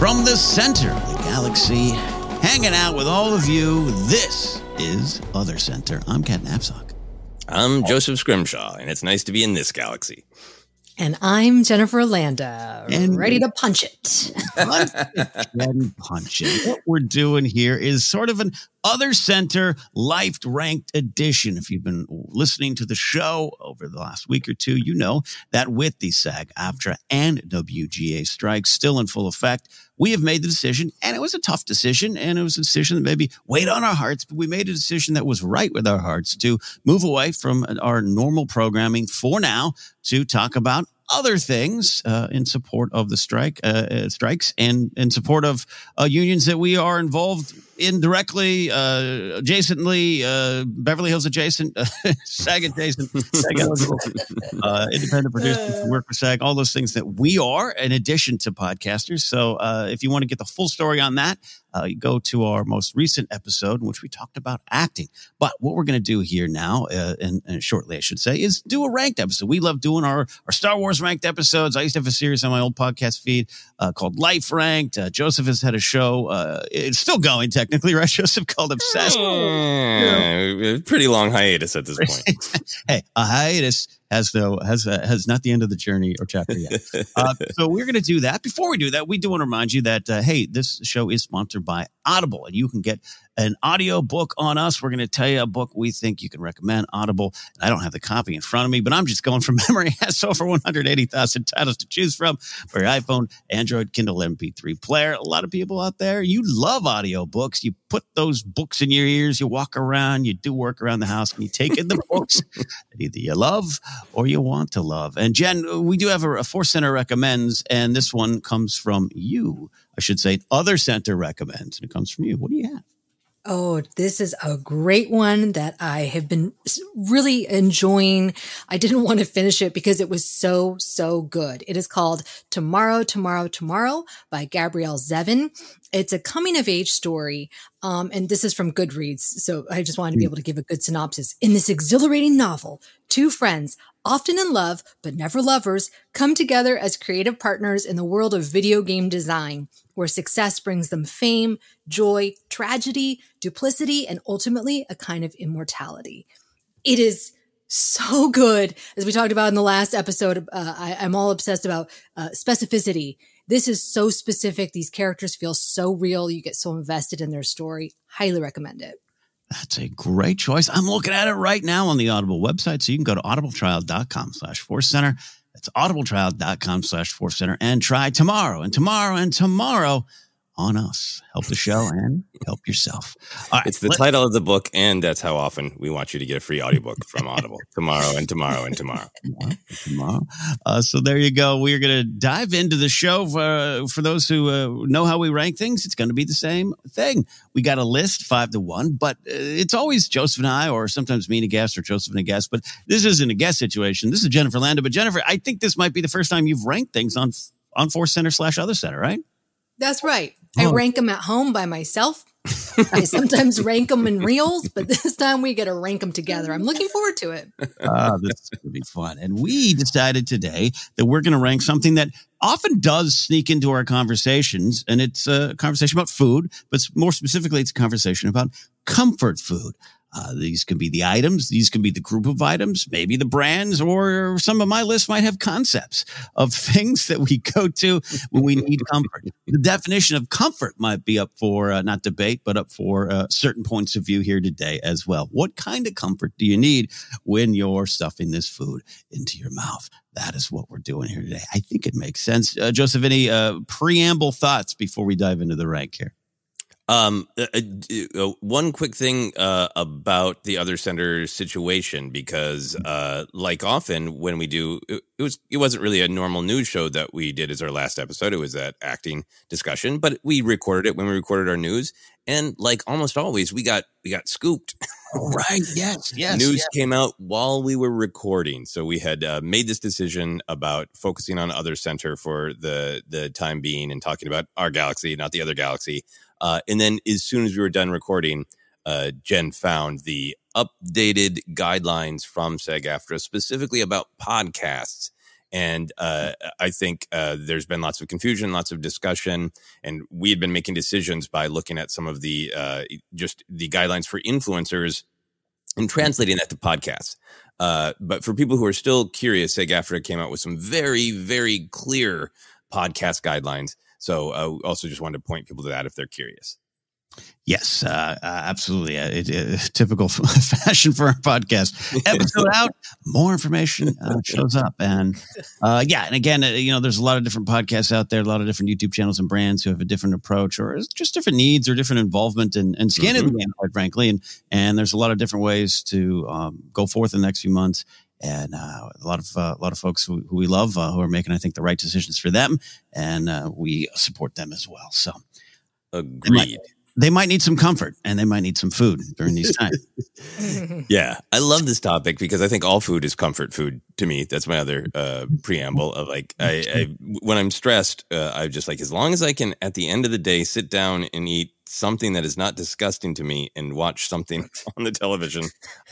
From the center of the galaxy, hanging out with all of you, this is Other Center. I'm Ken Napzok. I'm Joseph Scrimshaw, and it's nice to be in this galaxy. And I'm Jennifer Landa, And- ready to punch it. and punching. What we're doing here is sort of an other center life ranked edition. If you've been listening to the show over the last week or two, you know that with the SAG, AFTRA, and WGA strikes still in full effect, we have made the decision, and it was a tough decision, and it was a decision that maybe weighed on our hearts, but we made a decision that was right with our hearts to move away from our normal programming for now to talk about other things uh, in support of the strike uh, uh, strikes and in support of uh, unions that we are involved in directly, uh, adjacently, uh, Beverly Hills adjacent, SAG adjacent, SAG eligible, uh, independent producers who work for SAG, all those things that we are in addition to podcasters. So uh, if you want to get the full story on that, uh, you go to our most recent episode in which we talked about acting. But what we're going to do here now, uh, and, and shortly, I should say, is do a ranked episode. We love doing our, our Star Wars ranked episodes. I used to have a series on my old podcast feed uh, called Life Ranked. Uh, Joseph has had a show. Uh, it's still going technically, right? Joseph called Obsessed. Eh, pretty long hiatus at this point. hey, a hiatus has no has uh, has not the end of the journey or chapter yet. uh, so we're going to do that. Before we do that, we do want to remind you that uh, hey, this show is sponsored by Audible, and you can get an audio book on us. We're going to tell you a book we think you can recommend. Audible. I don't have the copy in front of me, but I'm just going from memory. It has over 180,000 titles to choose from for your iPhone, Android, Kindle, MP3 player. A lot of people out there, you love audio books. You put those books in your ears. You walk around. You do work around the house, and you take in the books that either you love or you want to love. And Jen, we do have a, a Force Center recommends, and this one comes from you. I should say, other center recommends, and it comes from you. What do you have? Oh, this is a great one that I have been really enjoying. I didn't want to finish it because it was so, so good. It is called Tomorrow, Tomorrow, Tomorrow by Gabrielle Zevin. It's a coming of age story. Um, and this is from Goodreads. So I just wanted to be able to give a good synopsis. In this exhilarating novel, two friends, often in love, but never lovers, come together as creative partners in the world of video game design, where success brings them fame, joy, tragedy, duplicity, and ultimately a kind of immortality. It is so good. As we talked about in the last episode, uh, I, am all obsessed about uh, specificity. This is so specific. These characters feel so real. You get so invested in their story. Highly recommend it. That's a great choice. I'm looking at it right now on the Audible website. So you can go to audibletrial.com slash force center. That's audibletrial.com slash force center and try tomorrow and tomorrow and tomorrow on us. Help the show and help yourself. it's the title of the book, and that's how often we want you to get a free audiobook from Audible tomorrow and tomorrow and tomorrow. tomorrow, tomorrow. Uh, so there you go. We're going to dive into the show for, for those who uh, know how we rank things. It's going to be the same thing. We got a list five to one, but uh, it's always Joseph and I, or sometimes me and a guest, or Joseph and a guest. But this isn't a guest situation. This is Jennifer Landa. But Jennifer, I think this might be the first time you've ranked things on on Force Center slash Other Center, right? That's right. I oh. rank them at home by myself. I sometimes rank them in reels, but this time we get to rank them together. I'm looking forward to it. Uh, this is going to be fun. And we decided today that we're going to rank something that often does sneak into our conversations. And it's a conversation about food, but more specifically, it's a conversation about comfort food. Uh, these can be the items, these can be the group of items, maybe the brands, or some of my list might have concepts of things that we go to when we need comfort. The definition of comfort might be up for uh, not debate, but up for uh, certain points of view here today as well. What kind of comfort do you need when you're stuffing this food into your mouth? That is what we're doing here today. I think it makes sense. Uh, Joseph, any uh, preamble thoughts before we dive into the rank here? Um, uh, uh, uh, one quick thing uh, about the other center situation, because uh, like often when we do, it, it, was it wasn't really a normal news show that we did as our last episode. It was that acting discussion, but we recorded it when we recorded our news, and like almost always, we got we got scooped. right? Yes. Yes. News yes. came out while we were recording, so we had uh, made this decision about focusing on other center for the the time being and talking about our galaxy, not the other galaxy. Uh, and then as soon as we were done recording, uh, Jen found the updated guidelines from SAG-AFTRA specifically about podcasts. And uh, I think uh, there's been lots of confusion, lots of discussion, and we had been making decisions by looking at some of the uh, just the guidelines for influencers and translating that to podcasts. Uh, but for people who are still curious, SAG-AFTRA came out with some very, very clear podcast guidelines so uh, also just wanted to point people to that if they're curious. Yes, uh, uh, absolutely. Uh, it, it, typical fashion for our podcast. Episode out, more information uh, shows up, and uh, yeah, and again, uh, you know, there's a lot of different podcasts out there, a lot of different YouTube channels and brands who have a different approach or just different needs or different involvement in, in scanning mm-hmm. the game, quite frankly. And and there's a lot of different ways to um, go forth in the next few months and uh, a lot of uh, a lot of folks who, who we love uh, who are making, I think, the right decisions for them, and uh, we support them as well. So, agreed. They might, they might, need some comfort, and they might need some food during these times. yeah, I love this topic because I think all food is comfort food to me. That's my other uh, preamble of like, I, I when I'm stressed, uh, I just like as long as I can at the end of the day sit down and eat something that is not disgusting to me and watch something on the television,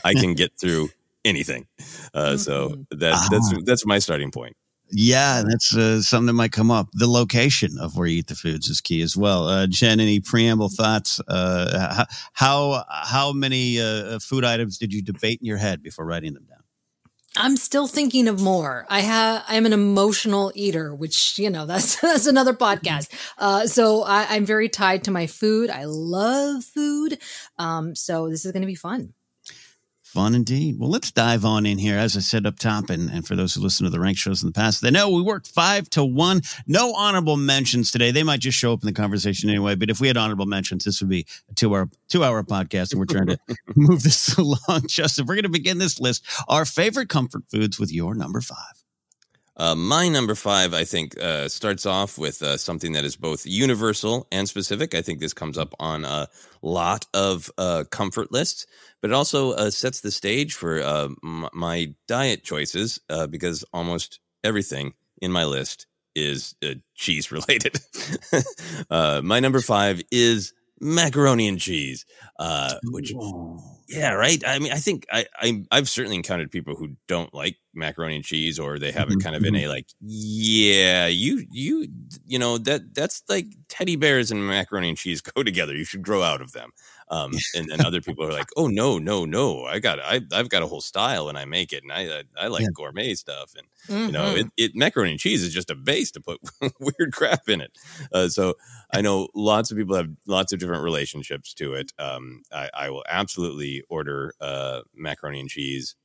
I can get through anything. Uh, so mm-hmm. that, that's ah. that's my starting point. Yeah, that's uh, something that might come up. The location of where you eat the foods is key as well. Uh, Jen, any preamble thoughts? Uh, how how many uh, food items did you debate in your head before writing them down? I'm still thinking of more. I have, I'm an emotional eater, which, you know, that's, that's another podcast. Uh, so I, am very tied to my food. I love food. Um, so this is going to be fun. Fun indeed. Well, let's dive on in here. As I said up top, and, and for those who listen to the rank shows in the past, they know we worked five to one. No honorable mentions today. They might just show up in the conversation anyway. But if we had honorable mentions, this would be a two hour two hour podcast, and we're trying to move this along. Justin, we're going to begin this list. Our favorite comfort foods with your number five. Uh, my number five, I think, uh, starts off with uh, something that is both universal and specific. I think this comes up on a lot of uh, comfort lists but it also uh, sets the stage for uh, m- my diet choices because almost everything in my list is cheese related. My number five is macaroni and cheese, which yeah, right. I mean, I think I, I I've certainly encountered people who don't like macaroni and cheese, or they have it kind of in Mm-hmm. a like, yeah, you you you know that that's like teddy bears and macaroni and cheese go together. You should grow out of them. Um, and, then other people are like, oh no, no, no, I got I I've got a whole style when I make it, and I I, I like Yeah. gourmet stuff, and you know it, it macaroni and cheese is just a base to put weird crap in it. Uh, so I know lots of people have lots of different relationships to it. Um, I, I will absolutely order uh, macaroni and cheese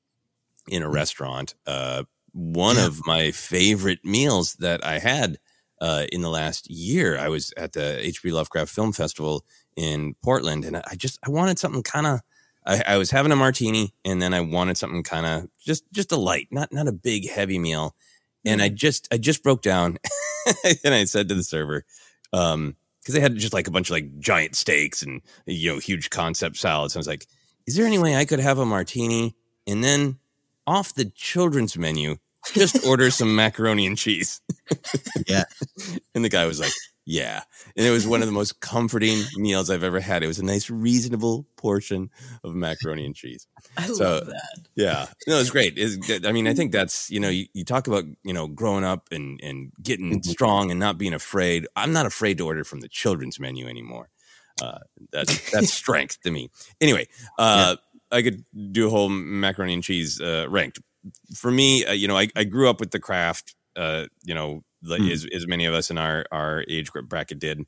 in a restaurant. Uh, one Yeah. of my favorite meals that I had uh, in the last year, I was at the HP Lovecraft Film Festival in Portland, and I just I wanted something kind of. I, I was having a martini, and then I wanted something kind of just just a light, not not a big heavy meal. And I just I just broke down, and I said to the server, um, because they had just like a bunch of like giant steaks and you know huge concept salads. I was like, "Is there any way I could have a martini and then off the children's menu just order some macaroni and cheese?" Yeah. and the guy was like, "Yeah," and it was one of the most comforting meals I've ever had. It was a nice, reasonable portion of macaroni and cheese. I So- love that. Yeah, no, it's great. It's, I mean, I think that's you know, you, you talk about you know growing up and and getting strong and not being afraid. I'm not afraid to order from the children's menu anymore. Uh, that's that's strength to me. Anyway, uh, I could do a whole macaroni and cheese uh, ranked. For me, uh, you know, I, I grew up with the Kraft. Uh, you know, like Mm. as as many of us in our our age group bracket did.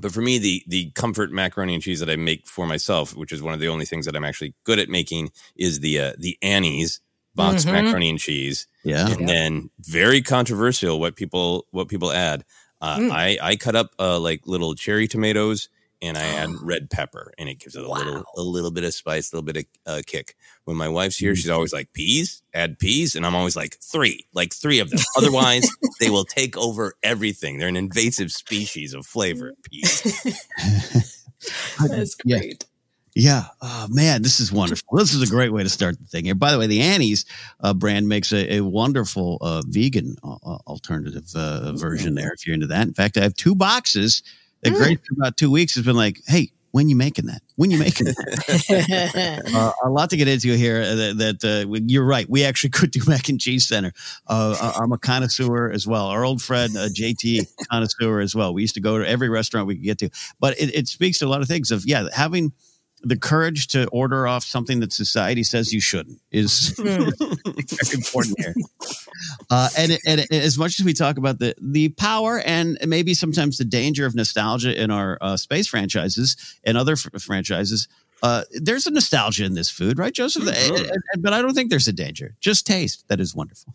But for me, the the comfort macaroni and cheese that I make for myself, which is one of the only things that I'm actually good at making, is the uh, the Annie's box Mhm. macaroni and cheese. Yeah. And then very controversial what people what people add. Uh, Mm. I I cut up uh, like little cherry tomatoes and I add red pepper, and it gives it a little a little bit of spice, a little bit of uh, kick. When my wife's here, Mm. she's always like peas, add peas, and I'm always like three, like three of them. Otherwise, they will take over everything. They're an invasive species of flavor. Peas. That's Yeah. great. Yeah. Oh, man, this is wonderful. This is a great way to start the thing here. By the way, the Annie's uh, brand makes a, a wonderful uh, vegan uh, uh, alternative uh, version there if you're into that. In fact, I have two boxes that Grace for about two weeks has been like, hey, when you making that? When you making that? uh, a lot to get into here. uh, That, that uh, you're right. We actually could do mac and cheese center. Uh, I- I'm a connoisseur as well. Our old friend uh, JT connoisseur as well. We used to go to every restaurant we could get to. But it, it speaks to a lot of things of yeah, having the courage to order off something that society says you shouldn't is very important here. Uh, and, and as much as we talk about the the power and maybe sometimes the danger of nostalgia in our uh, space franchises and other f- franchises, uh, there's a nostalgia in this food, right, Joseph? Mhm. And- but I don't think there's a danger. Just taste that is wonderful.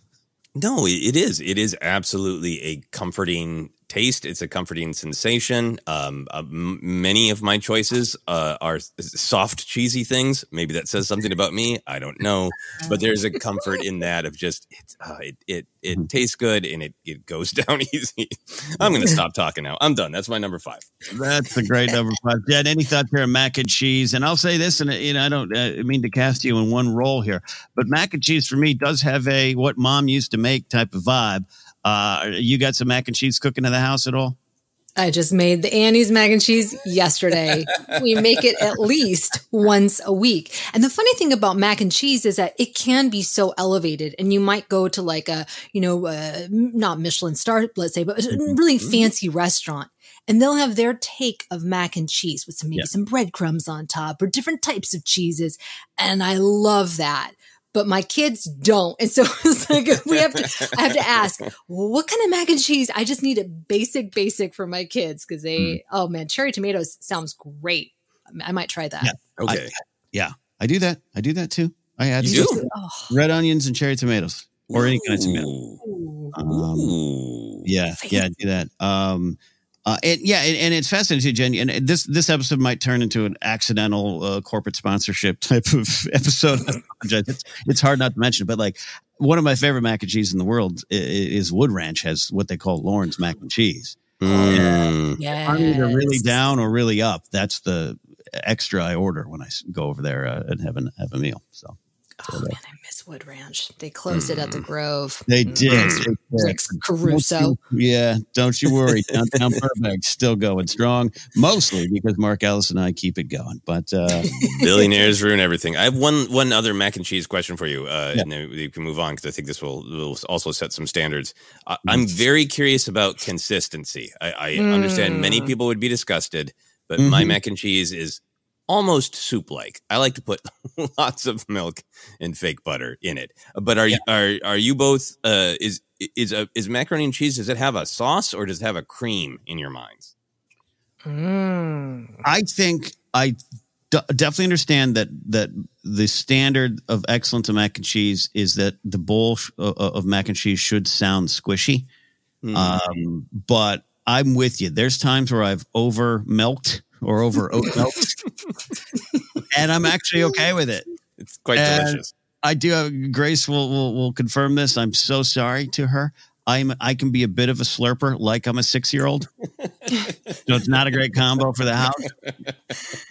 No, it is. It is absolutely a comforting taste. It's a comforting sensation. Um, uh, m- many of my choices uh, are soft, cheesy things. Maybe that says something about me. I don't know, but there's a comfort in that of just it's, uh, it it it tastes good and it it goes down easy. I'm going to stop talking now. I'm done. That's my number five. That's a great number five. Jen, any thoughts here on mac and cheese? And I'll say this, and you know, I don't uh, mean to cast you in one role here, but mac and cheese for me does have a what mom used to make type of vibe. Uh, you got some mac and cheese cooking in the house at all? I just made the Annie's mac and cheese yesterday. we make it at least once a week. And the funny thing about mac and cheese is that it can be so elevated and you might go to like a, you know, uh, not Michelin star, let's say, but a really fancy restaurant and they'll have their take of mac and cheese with some, maybe Yeah. some breadcrumbs on top or different types of cheeses. And I love that. But my kids don't. And so it's like we have to I have to ask, what kind of mac and cheese? I just need a basic, basic for my kids because they mm. oh man, cherry tomatoes sounds great. I might try that. Yeah. Okay. I, yeah. I do that. I do that too. I add You do? Oh. red onions and cherry tomatoes. Or any kind of tomato. Um, Yeah, yeah, I do that. Um, uh, and yeah, and, and it's fascinating, Jen. And this this episode might turn into an accidental uh, corporate sponsorship type of episode. it's, it's hard not to mention, but like one of my favorite mac and cheese in the world is, is Wood Ranch has what they call Lawrence mac and cheese. Mm. Yeah. I'm either really down or really up. That's the extra I order when I go over there uh, and have a have a meal. So Oh man, I miss Wood Ranch. They closed it at the Grove. they Mm. did. It's They did. Like Caruso. Yeah, don't you worry. Downtown Burbank still going strong, mostly because Mark Ellis and I keep it going. But uh, Billionaires ruin everything. I have one one other mac and cheese question for you, uh, Yeah. and then you can move on because I think this will, will also set some standards. I, Mm-hmm. I'm very curious about consistency. I, I understand many Mm. people would be disgusted, but my Mhm. mac and cheese is almost soup like. I like to put lots of milk and fake butter in it. But are you are are you both? Uh, is is a, is macaroni and cheese? Does it have a sauce or does it have a cream in your minds? Mm. I think I d- definitely understand that that the standard of excellence of mac and cheese is that the bowl sh- uh, of mac and cheese should sound squishy. Hmm. Um, but I'm with you. There's times where I've over milked or over oat milked, and I'm actually okay with it. it's quite and- delicious. I do have Grace will, will will confirm this. I'm so sorry to her. I'm I can be a bit of a slurper, like I'm a six year old. so it's not a great combo for the house.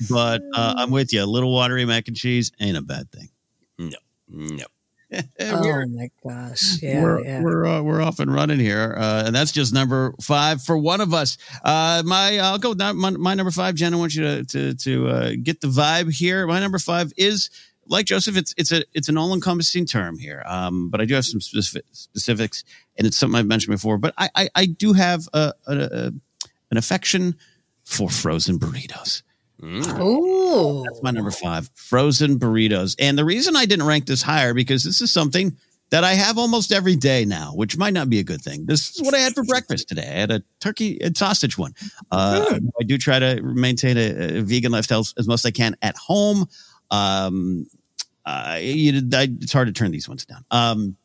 But uh, I'm with you. A little watery mac and cheese ain't a bad thing. No, no. Oh my gosh. Yeah. we're yeah. we're uh, we're off and running here, uh, and that's just number five for one of us. Uh, my I'll go my, my number five. Jen, I want you to to to uh, get the vibe here. My number five is like Joseph. It's it's a it's an all encompassing term here, um, but I do have some specific, specifics, and it's something I've mentioned before. But I I, I do have a, a, a an affection for frozen burritos. Mm. Oh. That's my number five, frozen burritos. And the reason I didn't rank this higher because this is something that I have almost every day now, which might not be a good thing. This is what I had for breakfast today. I had a turkey and sausage one. Uh, I do try to maintain a, a vegan lifestyle as, as much as I can at home. Um, uh, you, I, it's hard to turn these ones down. Um,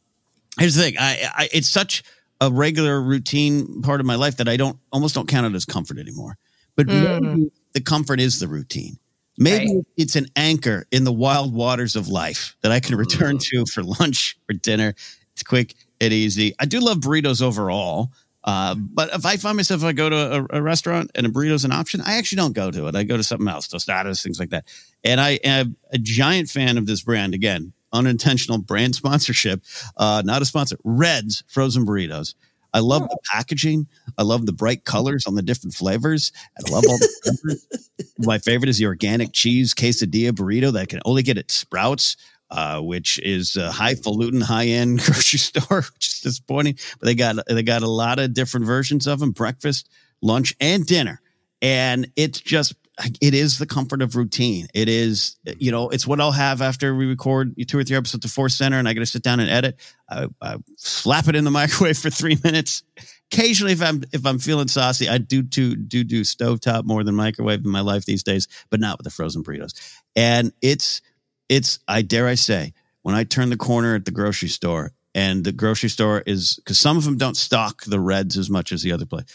here's the thing: I, I, it's such a regular routine part of my life that I don't almost don't count it as comfort anymore. But Mm. maybe the comfort is the routine. Maybe Right. it's an anchor in the wild waters of life that I can return to for lunch or dinner. It's quick and easy. I do love burritos overall. Uh, but if I find myself, if I go to a, a restaurant and a burrito is an option, I actually don't go to it. I go to something else, tostadas, things like that. And I am a giant fan of this brand. Again, unintentional brand sponsorship, uh, not a sponsor. Red's frozen burritos. I love the packaging. I love the bright colors on the different flavors. I love all the flavors. My favorite is the organic cheese quesadilla burrito that I can only get at Sprouts, uh, which is a highfalutin, high end grocery store, which is disappointing. But they got they got a lot of different versions of them: breakfast, lunch, and dinner. And it's just it is the comfort of routine. It is, mm-hmm. you know, it's what I'll have after we record two or three episodes of Force Center, and I got to sit down and edit. I, I slap it in the microwave for three minutes. Occasionally, if I'm if I'm feeling saucy, I do to do do stovetop more than microwave in my life these days, but not with the frozen burritos. And it's it's I dare I say when I turn the corner at the grocery store, and the grocery store is because some of them don't stock the reds as much as the other place.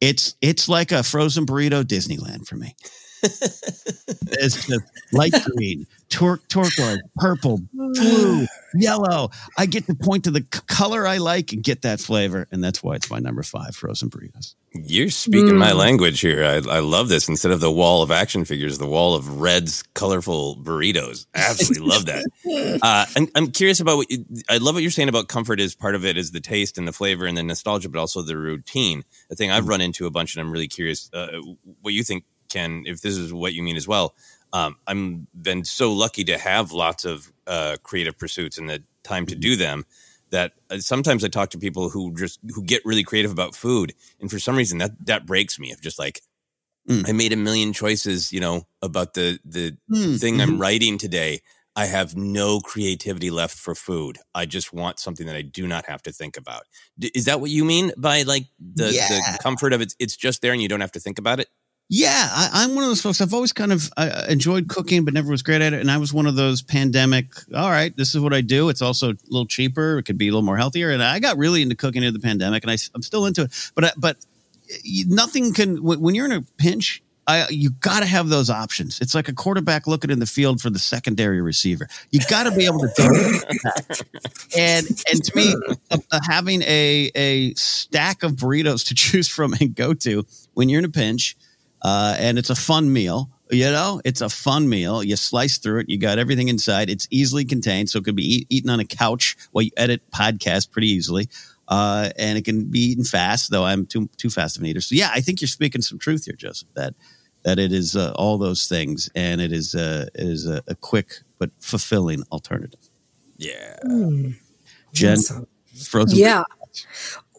It's it's like a frozen burrito Disneyland for me. It's just light green, tur- turquoise, purple, blue, yellow. I get to point to the c- color I like and get that flavor, and that's why it's my number five frozen burritos. You're speaking my Mm. language here. I, I love this. Instead of the wall of action figures, the wall of Red's colorful burritos. I absolutely love that. Uh, I'm, I'm curious about what you, I love what you're saying about comfort is part of it is the taste and the flavor and the nostalgia, but also the routine. The thing I've run into a bunch, and I'm really curious uh, what you think, Ken, if this is what you mean as well. Um, I'm been so lucky to have lots of uh, creative pursuits and the time to do them that uh, sometimes I talk to people who just who get really creative about food, and for some reason that that breaks me. Of just like Mm. I made a million choices, you know, about the the Mm, thing. I'm writing today. I have no creativity left for food. I just want something that I do not have to think about. D- is that what you mean by like the, Yeah. the comfort of it? It's just there and you don't have to think about it. Yeah, I, I'm one of those folks. I've always kind of uh, enjoyed cooking, but never was great at it. And I was one of those pandemic. All right, this is what I do. It's also a little cheaper. It could be a little more healthier. And I got really into cooking in the pandemic, and I, am still into it. But I- but nothing can when you're in a pinch. I, you got to have those options. It's like a quarterback looking in the field for the secondary receiver. You got to be able to do that. And and to me, uh, uh, having a a stack of burritos to choose from and go to when you're in a pinch, uh, and it's a fun meal. You know, it's a fun meal. You slice through it. You got everything inside. It's easily contained, so it could be eat, eaten on a couch while you edit podcasts pretty easily. Uh, and it can be eaten fast, though I'm too too fast of an eater. So yeah, I think you're speaking some truth here, Joseph. That that it is uh, all those things, and it is uh, it is a, a quick but fulfilling alternative. Yeah. Jen, frozen. Yeah.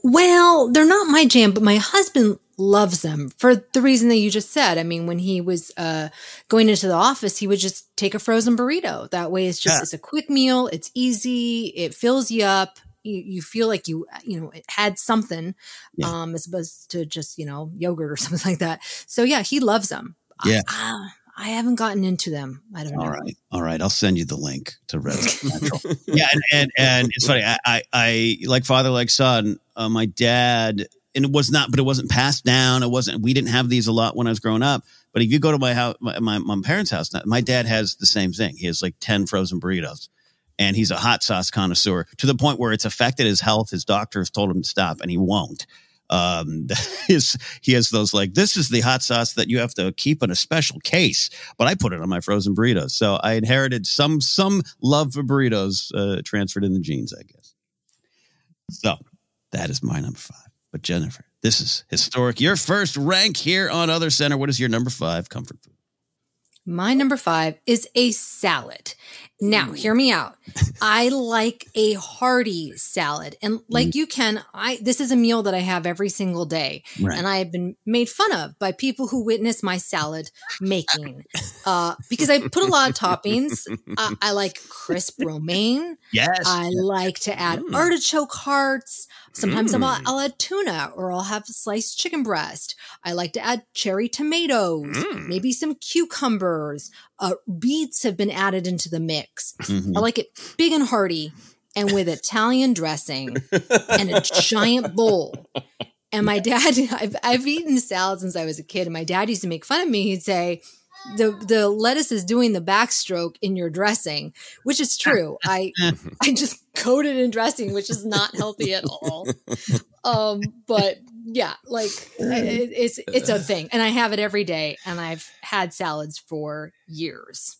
Well, they're not my jam, but my husband loves them for the reason that you just said. I mean, when he was uh, going into the office, he would just take a frozen burrito. That way, it's just Yeah. it's a quick meal. It's easy. It fills you up. You, you feel like you you know it had something, Yeah. um, as opposed to just you know yogurt or something like that. So yeah, he loves them. Yeah. I, I haven't gotten into them. I don't know. All right, all right. I'll send you the link to Red's Natural. yeah, and, and and it's funny. I I, I like father like son. Uh, my dad, and it was not, but it wasn't passed down. It wasn't. We didn't have these a lot when I was growing up. But if you go to my house, my, my, my parents' house, my dad has the same thing. He has like ten frozen burritos, and he's a hot sauce connoisseur to the point where it's affected his health. His doctor has told him to stop, and he won't um his he has those like this is the hot sauce that you have to keep in a special case but i put it on my frozen burritos so i inherited some some love for burritos uh transferred in the genes i guess so that is my number five but jennifer this is historic your first rank here on other center what is your number five comfort food My number five is a salad. Now, hear me out. I like a hearty salad. And like you can, I this is a meal that I have every single day. Right. And I have been made fun of by people who witness my salad making. Uh, because I put a lot of toppings. Uh, I like crisp romaine. yes I like to add artichoke hearts. Sometimes I'll, I'll add tuna or I'll have sliced chicken breast. I like to add cherry tomatoes, maybe some cucumbers. Uh, beets have been added into the mix. Mhm. I like it big and hearty and with Italian dressing and a giant bowl. And my dad, I've, I've eaten salad since I was a kid, and my dad used to make fun of me. He'd say, the the lettuce is doing the backstroke in your dressing, which is true. I I just coated in dressing, which is not healthy at all. Um, but yeah, like it, it's it's a thing, and I have it every day, and I've had salads for years.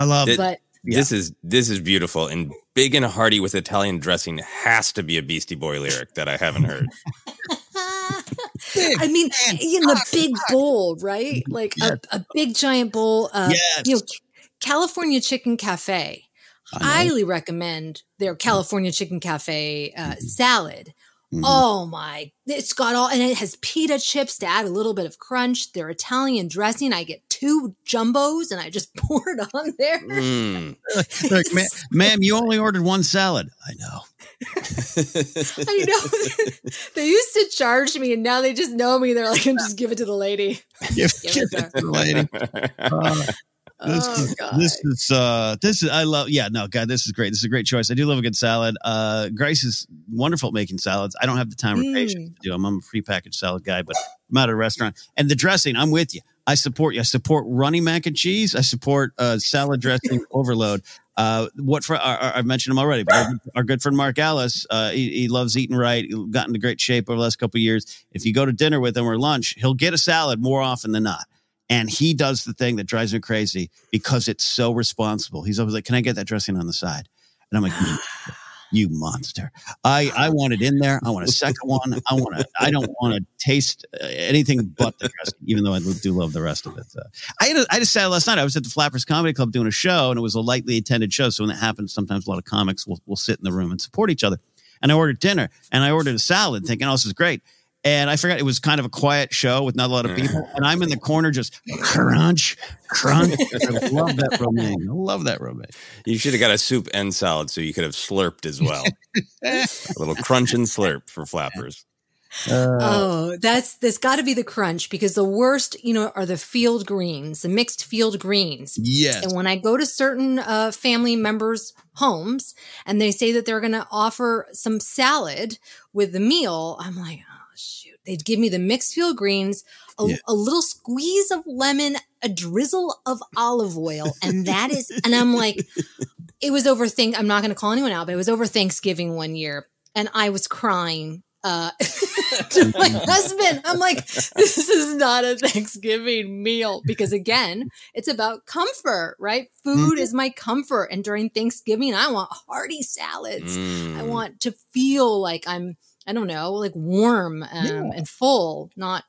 i love It- But This is this is beautiful and big and hearty with Italian dressing has to be a Beastie Boy lyric that I haven't heard. I mean, in the big bowl, right? Like a, a big giant bowl. Uh, Yes. You know, California Chicken Cafe. Highly recommend their California Chicken Cafe uh, salad. Mhm. Oh my! It's got all, and it has pita chips to add a little bit of crunch. Their Italian dressing. I get two jumbos, and I just pour it on there. Mm. Look, ma- ma'am you only ordered one salad i know I know. They used to charge me, and now they just know me. They're like, "I'm "Just give it to the lady." Give, Give give it to the lady. Uh, this Oh, is this is uh this is I love yeah no god this is great. This is a great choice. I do love a good salad. Uh Grace is wonderful at making salads. I don't have the time or Mm. patience to do them I'm a free prepackaged salad guy but I'm at a restaurant. And the dressing I'm with you I support you. I support runny mac and cheese. I support uh salad dressing overload. Uh what for I've mentioned him already but our, good friend Mark Ellis uh he, he loves eating right. He got into great shape over the last couple of years. If you go to dinner with him or lunch he'll get a salad more often than not. And he does the thing that drives me crazy because it's so responsible. He's always like, "Can I get that dressing on the side?" And I'm like, "You, monster! I I want it in there. I want a second one. I want to. I don't want to taste uh, anything but the rest, even though I do love the rest of it." Uh, I had a, I a salad last night. I was at the Flappers Comedy Club doing a show, and it was a lightly attended show. So when that happens, sometimes a lot of comics will will sit in the room and support each other. And I ordered dinner, and I ordered a salad, thinking, "Oh, this is great." And I forgot it was kind of a quiet show with not a lot of people. And I'm in the corner just crunch, crunch. I love that romaine. I love that romaine. You should have got a soup and salad so you could have slurped as well. a little crunch and slurp for flappers. Uh, oh, that's that's got to be the crunch because the worst, you know, are the field greens, the mixed field greens. Yes. And when I go to certain uh, family members' homes and they say that they're going to offer some salad with the meal, I'm like, oh shoot! They'd give me the mixed field greens, a, Yeah. a little squeeze of lemon, a drizzle of olive oil, and that is, and I'm like, it was over think. I'm not going to call anyone out, but it was over Thanksgiving one year, and I was crying uh, to my husband. I'm like, this is not a Thanksgiving meal because again, it's about comfort, right? Food is my comfort, and during Thanksgiving, I want hearty salads. I Mm. want to feel like I'm, I don't know, like warm um, and full, not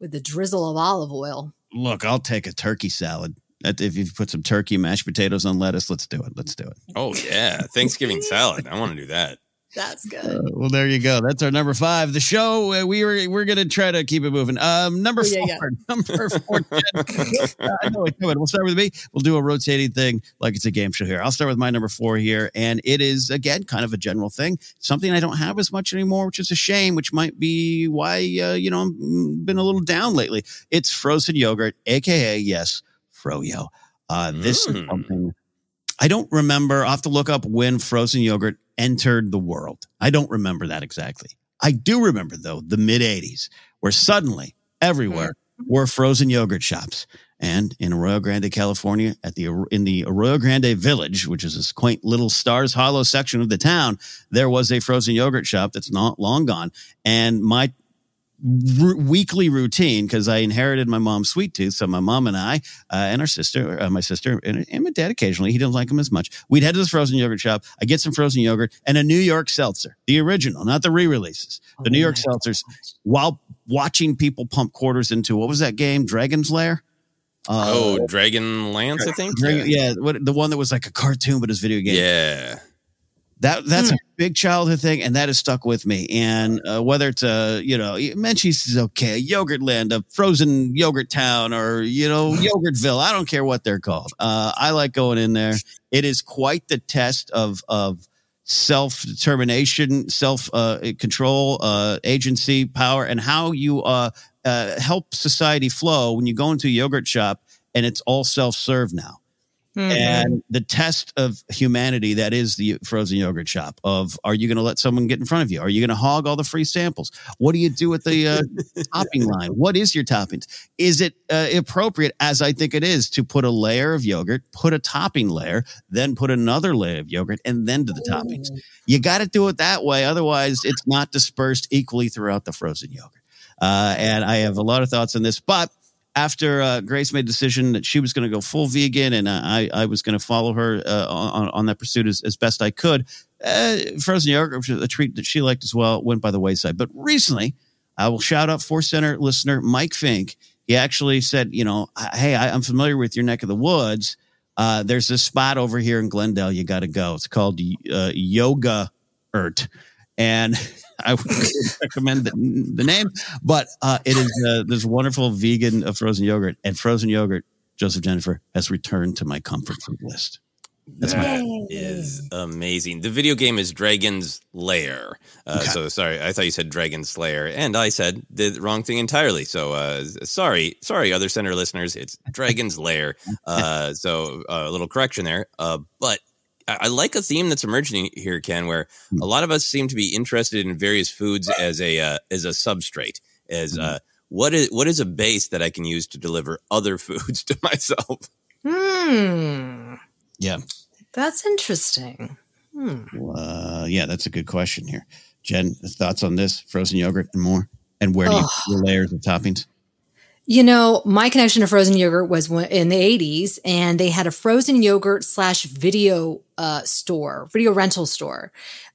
with the drizzle of olive oil. Look, I'll take a turkey salad. If you put some turkey, mashed potatoes on lettuce, let's do it. Let's do it. Oh yeah, Thanksgiving salad. I want to do that. That's good. Uh, well, there you go. That's our number five. The show uh, we were we're gonna try to keep it moving. Um, number Oh, yeah, four. yeah. Number four. Uh, I know. We'll start with me. We'll do a rotating thing like it's a game show here. I'll start with my number four here, and it is again kind of a general thing. Something I don't have as much anymore, which is a shame. Which might be why uh, you know I've been a little down lately. It's frozen yogurt, aka yes, froyo. Uh, this is Mm. something I don't remember. I'll have to look up when frozen yogurt entered the world. I don't remember that exactly. I do remember, though, the mid 80s, where suddenly everywhere mm-hmm. were frozen yogurt shops. And in Arroyo Grande, California, at the in the Arroyo Grande Village, which is this quaint little Stars Hollow section of the town, there was a frozen yogurt shop that's not long gone. And my r- weekly routine because I inherited my mom's sweet tooth. So my mom and I uh, and our sister, uh, my sister and, and my dad occasionally, he didn't like them as much. We'd head to this frozen yogurt shop. I get some frozen yogurt and a New York seltzer, the original, not the re-releases. The New York seltzers, while watching people pump quarters into what was that game, Dragon's Lair? Uh, oh, Dragon Lance, I think. Dragon- yeah, what, the one that was like a cartoon, but it was video game. Yeah. That that's a big childhood thing, and that has stuck with me. And uh, whether it's a you know Menchie's is okay, Yogurtland, a frozen yogurt town, or you know Yogurtville, I don't care what they're called. Uh, I like going in there. It is quite the test of of self determination, self uh, control, uh, agency, power, and how you uh, uh, help society flow when you go into a yogurt shop and it's all self serve now and the test of humanity that is the frozen yogurt shop of are you going to let someone get in front of you? Are you going to hog all the free samples? What do you do with the uh, topping line? What is your toppings? Is it uh, appropriate as i think it is to put a layer of yogurt put a topping layer then put another layer of yogurt and then do the toppings? You got to do it that way otherwise it's not dispersed equally throughout the frozen yogurt. Uh, and i have a lot of thoughts on this but after uh, Grace made a decision that she was going to go full vegan and uh, I, I was going to follow her uh, on, on that pursuit as, as best I could, uh, frozen yogurt, a treat that she liked as well, went by the wayside. But recently, I will shout out Force Center listener Mike Fink. He actually said, you know, hey, I, I'm familiar with your neck of the woods. Uh, there's this spot over here in Glendale. You got to go. It's called uh, Yoga Ert. And I would recommend the, the name, but uh, it is uh, this wonderful vegan uh, frozen yogurt and frozen yogurt. Joseph Jennifer has returned to my comfort food list. That's my That is amazing. The video game is Dragon's Lair. Uh, So sorry, I thought you said Dragon Slayer, and I said the wrong thing entirely. So uh, sorry, sorry, other center listeners. It's Dragon's Lair. Uh, so uh, a little correction there. Uh, but I, I like a theme that's emerging here, Ken, where a lot of us seem to be interested in various foods as a uh, as a substrate. As uh, what is what is a base that I can use to deliver other foods to myself? Hmm. Yeah. That's interesting. Hmm. Uh, yeah, that's a good question here. Jen, thoughts on this frozen yogurt and more? And where do you Ugh. put your layers of toppings? You know, my connection to frozen yogurt was in the 80s, and they had a frozen yogurt slash video uh, store, video rental store,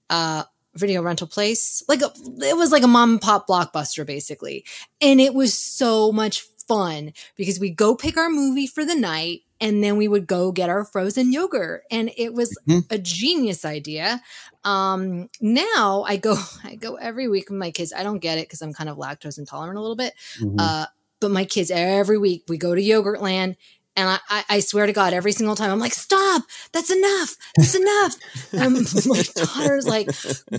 uh, video rental place. Like a, it was like a mom and pop blockbuster, basically. And it was so much fun because we go pick our movie for the night and then we would go get our frozen yogurt and it was Mhm. a genius idea um now i go i go every week with my kids i don't get it because i'm kind of lactose intolerant a little bit Mhm. uh but my kids every week we go to yogurt land and I, I, swear to God, every single time I'm like, stop, that's enough, that's enough. And my daughter's like,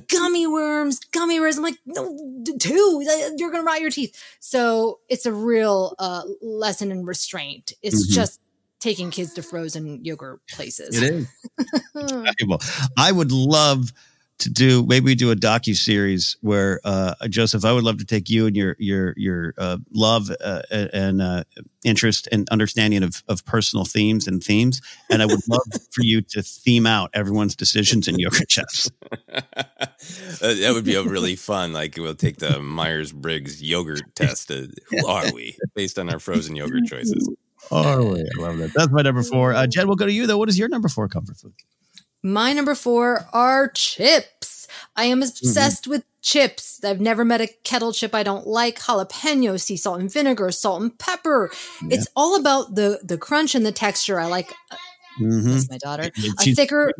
gummy worms, gummy worms. I'm like, no, two, you're gonna rot your teeth. So it's a real uh, lesson in restraint. It's Mhm. just taking kids to frozen yogurt places. It is. valuable. I would love to do maybe we do a docu series where uh, Joseph, I would love to take you and your your your uh, love uh, and uh, interest and understanding of of personal themes and themes, and I would love for you to theme out everyone's decisions in yogurt chefs. Uh, that would be a really fun. Like we'll take the Myers Briggs yogurt test. Uh, who are we based on our frozen yogurt choices? Oh, I love that. That's my number four. Uh, Jen, we'll go to you though. What is your number four comfort food? My number four are chips. I am obsessed with chips. I've never met a kettle chip I don't like. Jalapeno, sea salt and vinegar, salt and pepper. It's all about the the crunch and the texture. I like. Mm-hmm. That's my daughter. A She's thicker.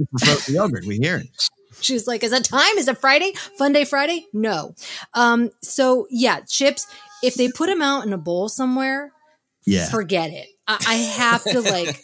yogurt. We hear it. She's like, "Is it time? Is it Friday? Fun day Friday? No." Um. So yeah, chips. If they put them out in a bowl somewhere, Yeah. forget it. I, I have to like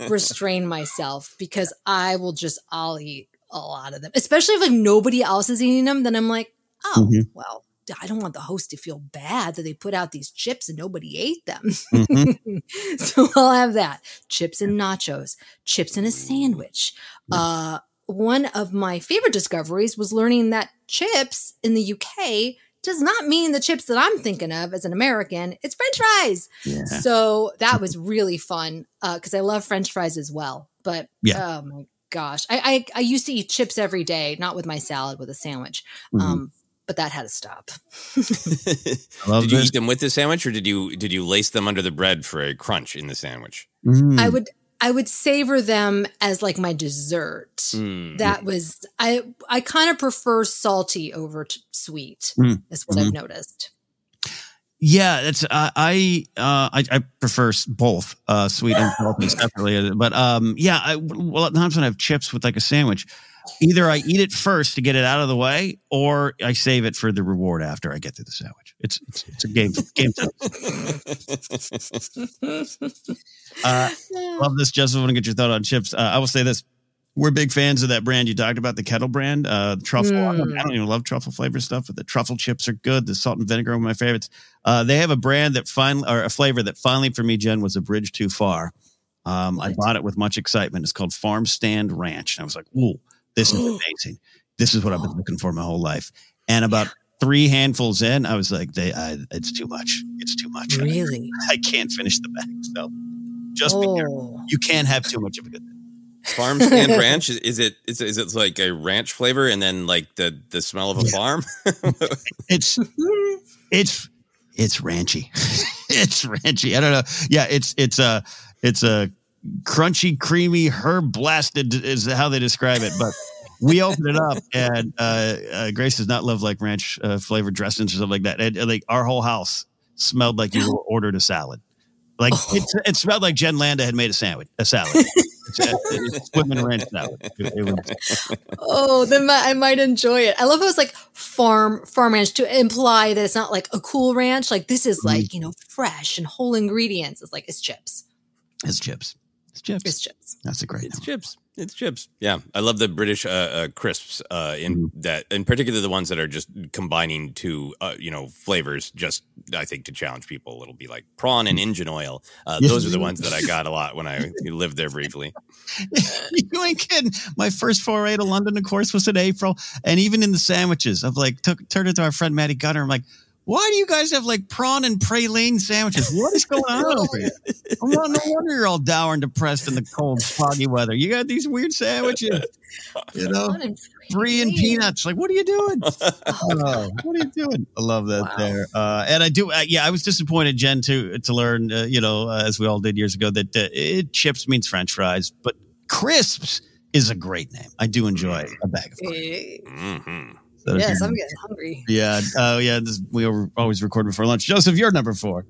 restrain myself because I will just I'll eat a lot of them, especially if like nobody else is eating them. Then I'm like, oh Mhm. well, I don't want the host to feel bad that they put out these chips and nobody ate them. Mhm. so I'll have that chips and nachos, chips and a sandwich. Uh, one of my favorite discoveries was learning that chips in the UK does not mean the chips that I'm thinking of as an American. It's French fries. Yeah. So that was really fun because I love French fries as well. But Yeah. oh my gosh, I, I I used to eat chips every day, not with my salad, with a sandwich. Mhm. Um, but that had to stop. Did you this. eat them with the sandwich, or did you did you lace them under the bread for a crunch in the sandwich? Mm. I would I would savor them as like my dessert. Mm. That was I I kind of prefer salty over t- sweet. Mm. Is what I've noticed. Yeah, that's uh, I uh, I I prefer both uh, sweet and salty separately. But um, yeah, I, well, times when I have chips with like a sandwich, either I eat it first to get it out of the way, or I save it for the reward after I get through the sandwich. It's it's, it's a game game. Uh, love this, Joseph. I want to get your thought on chips. Uh, I will say this: we're big fans of that brand you talked about, the kettle brand, uh, truffle. I, don't, I don't even love truffle flavor stuff, but the truffle chips are good. The salt and vinegar are my favorites. Uh, they have a brand that finally, or a flavor that finally for me, Jen, was a bridge too far. Um, I bought it with much excitement. It's called Farm Stand Ranch, and I was like, "Ooh, this is amazing! This is what I've been looking for my whole life." And about three handfuls in, I was like, "They, I, it's too much. It's too much. Really? I can't finish the bag." So, just be careful. Oh. You can't have too much of a good thing. Farm stand ranch is, is it is, it- is it like a ranch flavor and then like the the smell of a farm? It's it's it's ranchy. it's ranchy. I don't know. Yeah, it's it's a it's a crunchy, creamy, herb blasted is how they describe it. But we opened it up, and uh, uh, Grace does not love like ranch uh, flavored dressings or something like that. And, and, like our whole house smelled like you ordered a salad. Like it, it smelled like Jen Landa had made a sandwich, a salad. It's, it's swimming ranch salad. It, it was, Oh, then I might enjoy it. I love how it's like farm farm ranch to imply that it's not like a cool ranch. Like this is mm-hmm. like you know fresh and whole ingredients. It's like it's chips. it's chips. It's chips. It's chips. That's a great. It's number. chips. It's chips. Yeah, I love the British uh, uh, crisps. Uh, in Mm-hmm. that, in particular, the ones that are just combining two, uh, you know, flavors. Just I think to challenge people, it'll be like prawn and engine oil. Uh, Yes. those are the ones that I got a lot when I lived there briefly. you ain't kidding. My first foray to London, of course, was in April, and even in the sandwiches, I've like took turned it to our friend Maddie Gunner. I'm like, why do you guys have like prawn and praline sandwiches? What is going on over here? Well, no wonder you're all dour and depressed in the cold, foggy weather. You got these weird sandwiches, you know, brie and peanuts. Like, what are you doing? Oh, what are you doing? I love that Wow. there. Uh, and I do, uh, yeah, I was disappointed, Jen, to to learn, uh, you know, uh, as we all did years ago, that uh, it, chips means French fries, but crisps is a great name. I do enjoy a bag of crisps. Eh, hmm So if Yes, you're- I'm getting hungry. yeah. Oh, yeah. This, we were always record before lunch. Joseph, you're number four.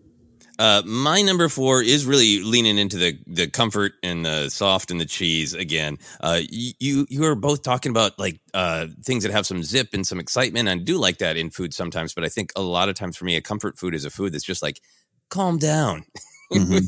Uh, my number four is really leaning into the the comfort and the soft and the cheese again. Uh, you you are both talking about like uh, things that have some zip and some excitement. I do like that in food sometimes, but I think a lot of times for me, a comfort food is a food that's just like calm down. Mm-hmm.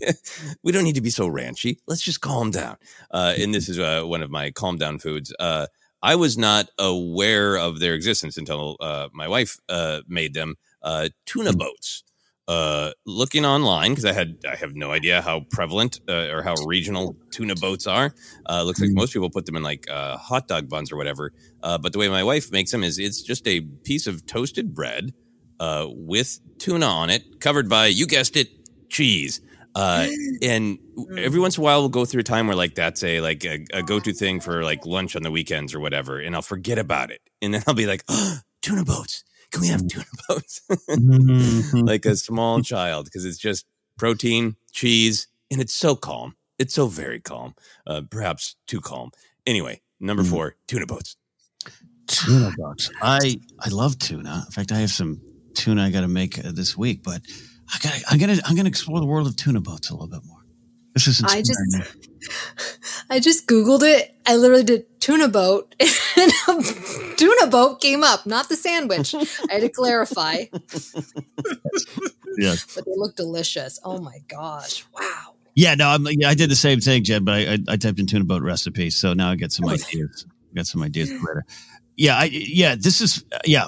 we don't need to be so ranchy. Let's just calm down. Uh, and this is uh, one of my calm down foods. Uh, I was not aware of their existence until uh, my wife uh, made them. Uh, tuna Mm. boats. Uh, looking online because I had I have no idea how prevalent uh, or how regional tuna boats are. Uh, looks like most people put them in like uh, hot dog buns or whatever. Uh, but the way my wife makes them is it's just a piece of toasted bread uh, with tuna on it, covered by you guessed it, cheese. Uh, and every once in a while we'll go through a time where like that's a like a, a go-to thing for like lunch on the weekends or whatever, and I'll forget about it, and then I'll be like, oh, tuna boats. Can we have tuna boats? Mhm. like a small child because it's just protein, cheese, and it's so calm. It's so very calm. Uh, perhaps too calm. Anyway, number Mm. four, tuna boats. tuna boats. I I love tuna. In fact, I have some tuna I got to make uh, this week, but I got I'm gonna I'm gonna explore the world of tuna boats a little bit more. This is I just- I just Googled it. I literally did tuna boat and a tuna boat came up, not the sandwich. I had to clarify, yeah. but they look delicious. Oh my gosh. Wow. Yeah, no, I'm, yeah, I did the same thing, Jen, but I, I, I typed in tuna boat recipe, so now I get some oh. ideas. Got some ideas for later. Yeah, I, yeah, this is yeah.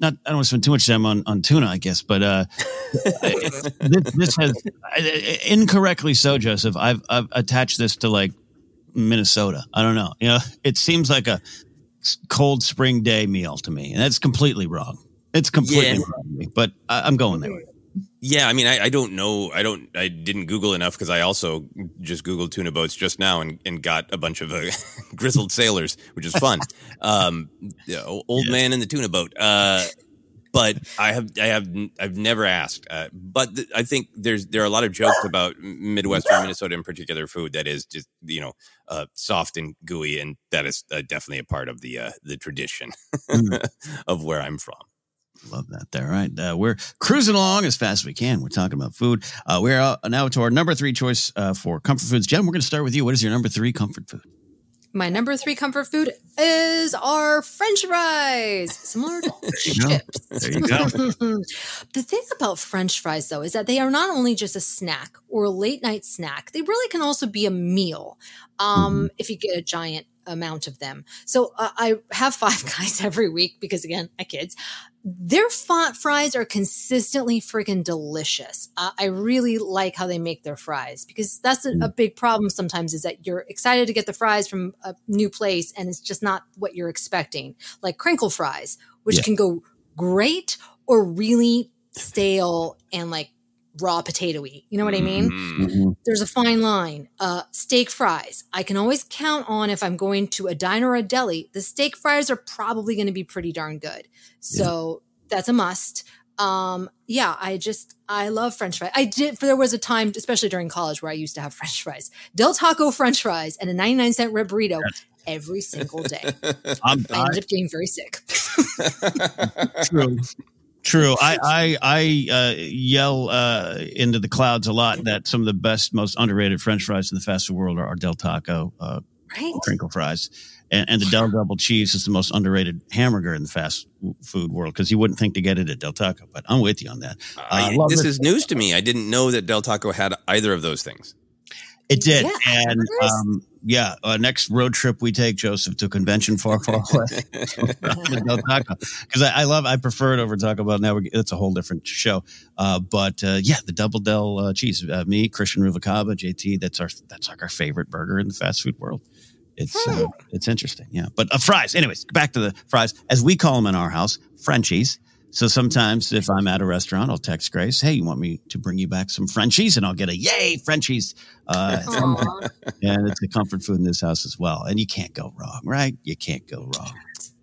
Not I don't want to spend too much time on, on tuna, I guess, but uh, this, this has incorrectly so, Joseph. I've I've attached this to like Minnesota. I don't know. You know, it seems like a cold spring day meal to me, and that's completely wrong. It's completely Yeah. wrong, to me, but I, I'm going there. Yeah, I mean, I, I don't know. I don't. I didn't Google enough because I also just Googled tuna boats just now and, and got a bunch of uh, grizzled sailors, which is fun. um, yeah, old man in the tuna boat. Uh, but I have, I have, I've never asked. Uh, but th- I think there's there are a lot of jokes about Midwestern Minnesota in particular food that is just you know uh, soft and gooey, and that is uh, definitely a part of the uh, the tradition of where I'm from. Love that there. All right. Uh, we're cruising along as fast as we can. We're talking about food. Uh, we're uh, now to our number three choice uh, for comfort foods. Jen, we're going to start with you. What is your number three comfort food? My number three comfort food is our French fries, similar to chips. There you go. the thing about French fries, though, is that they are not only just a snack or a late night snack, they really can also be a meal um, if you get a giant amount of them. So uh, I have Five Guys every week because, again, my kids. Their font fries are consistently freaking delicious. Uh, I really like how they make their fries because that's a, a big problem sometimes is that you're excited to get the fries from a new place and it's just not what you're expecting. Like crinkle fries, which Yeah. can go great or really stale and like raw potatoy. You know what I mean? Mhm. There's a fine line. Uh, steak fries. I can always count on if I'm going to a diner or a deli, the steak fries are probably going to be pretty darn good. So that's a must. Um, yeah, I just I love French fries. I did. For there was a time, especially during college, where I used to have French fries, Del Taco French fries, and a 99 cent rib burrito every single day. I'm, I ended up getting very sick. True. True. I I, I uh, yell uh, into the clouds a lot that some of the best, most underrated French fries in the fast food world are, are Del Taco uh, Right? crinkle fries, and, and the Del Double Cheese is the most underrated hamburger in the fast food world because you wouldn't think to get it at Del Taco. But I'm with you on that. I- Uh, love this it. is news to me. I didn't know that Del Taco had either of those things. It did, Yeah, and hamburgers? um, yeah, uh, next road trip we take Joseph to a convention far, far away. because I, I love, I prefer it over Taco Bell. Now it's a whole different show, uh, but uh, yeah, the double Del uh, cheese. Uh, me, Christian Ruvacaba, JT. That's our that's like our favorite burger in the fast food world. It's uh, it's interesting, yeah. But uh, fries, anyways, back to the fries as we call them in our house, Frenchies. So sometimes if I'm at a restaurant, I'll text Grace, "Hey, you want me to bring you back some Frenchies?" And I'll get a "Yay, Frenchies!" Uh, and it's a comfort food in this house as well. And you can't go wrong, right? You can't go wrong.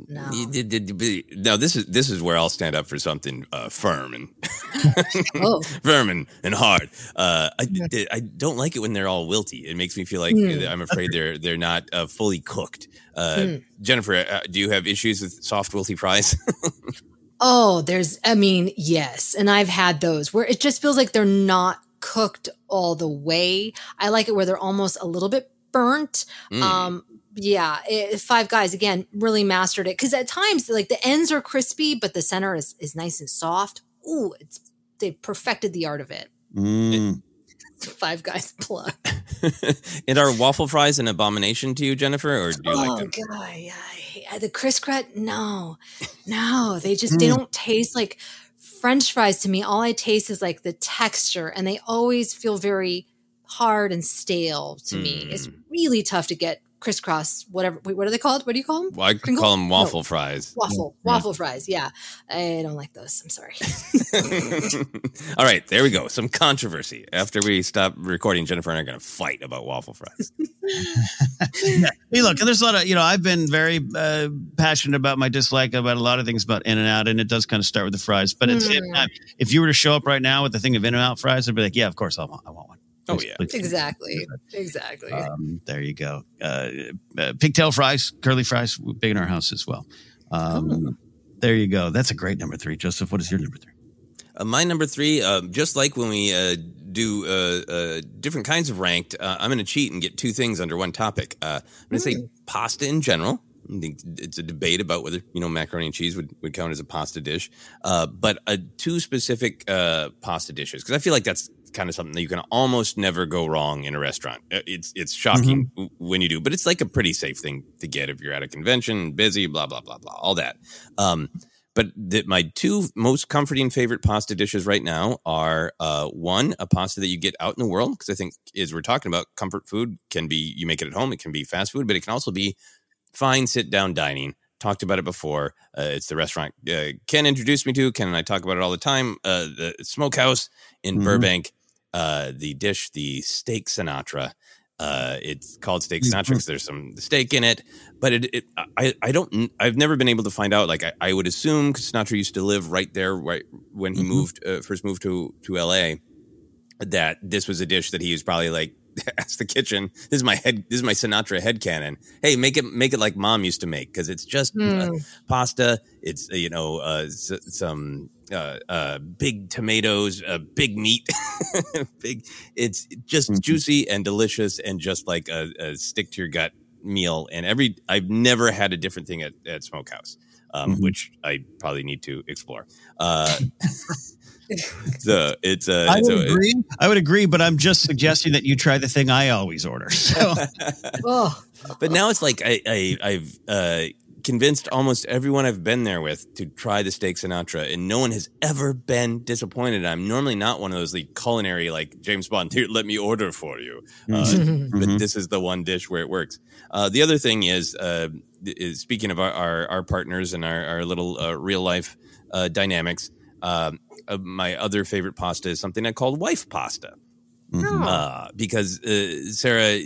No. You did- did- did- Now this is this is where I'll stand up for something uh, firm and Oh. firm and, and hard. Uh, I, I don't like it when they're all wilty. It makes me feel like Mm. I'm afraid they're they're not uh, fully cooked. Uh, Mm. Jennifer, uh, do you have issues with soft wilty fries? Oh, there's, I mean, yes. And I've had those where it just feels like they're not cooked all the way. I like it where they're almost a little bit burnt. Mm. Um, yeah, it, Five Guys again really mastered it because at times like the ends are crispy, but the center is is nice and soft. Ooh, it's they perfected the art of it. Mm. Five Guys plug. and are waffle fries an abomination to you, Jennifer, or do you oh like them? god, yeah, the Chris Crut. No, no, they just they Mm. don't taste like French fries to me. All I taste is like the texture, and they always feel very hard and stale to me. It's Mm. really tough to get crisscross. Whatever. Wait, what are they called? What do you call them? Well, I could Crinkle? call them No. waffle fries. Waffle, waffle fries. Yeah, I don't like those. I'm sorry. All right, there we go. Some controversy. After we stop recording, Jennifer and I are going to fight about waffle fries. yeah. Hey, look, there's a lot of, you know, I've been very uh, passionate about my dislike about a lot of things about In and Out, and it does kind of start with the fries. But at the same Mm. time, if you were to show up right now with the thing of In and Out fries, I'd be like, yeah, of course, I want, I want one. Oh, yeah. please. exactly. Exactly. Um, there you go. Uh, uh, pigtail fries, curly fries, big in our house as well. Um, There you go. That's a great number three. Joseph, what is your number three? Uh, my number three, uh, just like when we uh, do uh, uh, different kinds of ranked, uh, I'm going to cheat and get two things under one topic. Uh, I'm going to say pasta in general. I think it's a debate about whether you know macaroni and cheese would, would count as a pasta dish, uh, but uh, two specific uh, pasta dishes because I feel like that's kind of something that you can almost never go wrong in a restaurant. Uh, It's it's shocking w- when you do, but it's like a pretty safe thing to get if you're at a convention, busy, blah blah blah blah, all that. Um, but the, my two most comforting favorite pasta dishes right now are uh, one, a pasta that you get out in the world, because I think as we're talking about, comfort food can be you make it at home, it can be fast food, but it can also be fine sit down dining. Talked about it before. Uh, it's the restaurant uh, Ken introduced me to. Ken and I talk about it all the time. Uh, the Smokehouse in Mhm. Burbank. Uh, the dish, the steak Sinatra. Uh, it's called steak Sinatra because there's some steak in it, but it, it I, I don't I've never been able to find out. Like I, I would assume because Sinatra used to live right there right when he Mhm. moved uh, first moved to to L.A. That this was a dish that he was probably like ask the kitchen. This is my head. This is my Sinatra head canon. Hey, make it make it like mom used to make because it's just uh, Hmm. pasta. It's uh, you know uh, s- some uh, uh, big tomatoes, uh, big meat, big. It's just juicy and delicious and just like a, a stick to your gut meal. And every I've never had a different thing at, at Smokehouse, um, Mhm. which I probably need to explore. Uh, so it's a. I it's would a- agree. I would agree, but I'm just suggesting that you try the thing I always order. So oh, but now it's like I, I I've uh, convinced almost everyone I've been there with to try the steak Sinatra, and no one has ever been disappointed. I'm normally not one of those like culinary like James Bond. Here, let me order for you. Uh, Mhm. But this is the one dish where it works. Uh, the other thing is, uh, is speaking of our, our, our partners and our, our little uh, real life uh, dynamics. Um, uh, my other favorite pasta is something I call wife pasta Mhm. uh, because uh, Sarah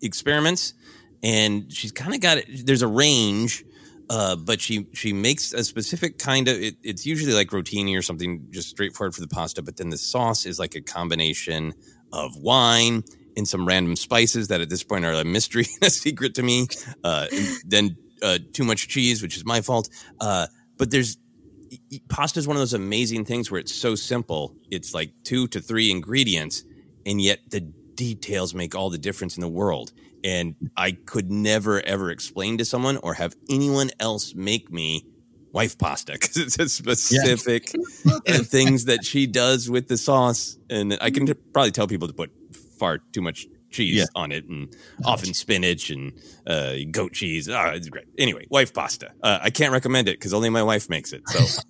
experiments and she's kind of got it. There's a range, uh, but she she makes a specific kind of. It, it's usually like rotini or something just straightforward for the pasta, but then the sauce is like a combination of wine and some random spices that at this point are a mystery and a secret to me. Uh, then uh, too much cheese, which is my fault. Uh, but there's pasta is one of those amazing things where it's so simple. It's like two to three ingredients, and yet the details make all the difference in the world. And I could never ever explain to someone or have anyone else make me wife pasta because it's a specific uh, things that she does with the sauce. And I can t- probably tell people to put far too much cheese Yeah. on it and often spinach and uh, goat cheese. Ah, it's great. Anyway, wife pasta. Uh, I can't recommend it because only my wife makes it. So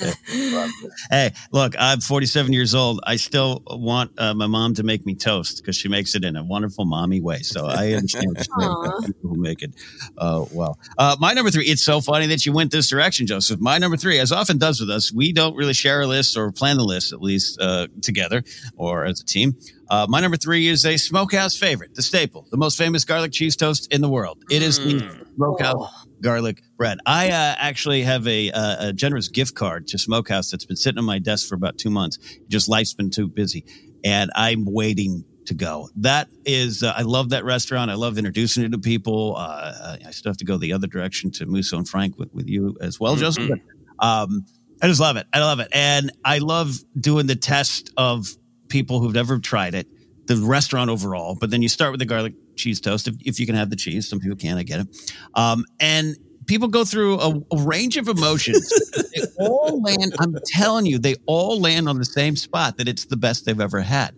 hey, look, I'm 47 years old. I still want uh, my mom to make me toast because she makes it in a wonderful mommy way. So I understand people who make it uh, well. Uh, my number three, it's so funny that you went this direction, Joseph. My number three, as often does with us, we don't really share a list or plan the list, at least uh, together or as a team. Uh, my number three is a smokehouse favorite, the staple, the most famous garlic cheese toast in the world. It is the smokehouse garlic bread. I uh, actually have a, uh, a generous gift card to Smokehouse that's been sitting on my desk for about two months. Just life's been too busy, and I'm waiting to go. That is, uh, I love that restaurant. I love introducing it to people. Uh, I still have to go the other direction to Musso and Frank with, with you as well, Joseph. Um, I just love it. I love it. And I love doing the test of people who've never tried it, the restaurant overall. But then you start with the garlic cheese toast if, if you can have the cheese. Some people can't, I get it. Um, and people go through a, a range of emotions. they all land, I'm telling you, they all land on the same spot that it's the best they've ever had.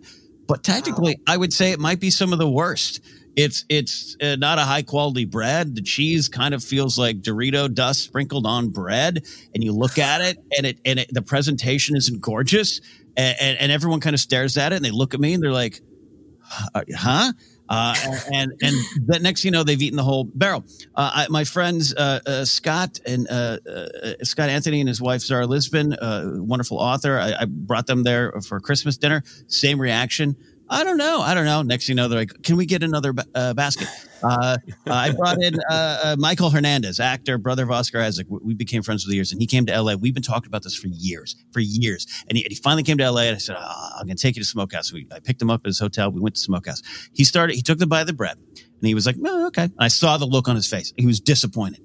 But technically, I would say it might be some of the worst. It's it's uh, not a high quality bread. The cheese kind of feels like Dorito dust sprinkled on bread, and you look at it, and it and it, the presentation isn't gorgeous, and, and, and everyone kind of stares at it, and they look at me, and they're like, "Huh." Uh, and and the next you know they've eaten the whole barrel. Uh, I, my friends uh, uh Scott and uh, uh, Scott Anthony and his wife Zara Lisbon, wonderful author. I, I, brought them there for Christmas dinner. Same reaction. I don't know. I don't know. Next thing you know, they're like, "Can we get another uh, basket?" Uh, I brought in uh, uh, Michael Hernandez, actor, brother of Oscar Isaac. We became friends for the years, and he came to LA. We've been talking about this for years, for years. And he, and he finally came to LA, and I said, oh, "I'm going to take you to Smokehouse." We, I picked him up at his hotel. We went to Smokehouse. He started. He took the bite of the bread, and he was like, "Oh, okay." And I saw the look on his face. He was disappointed,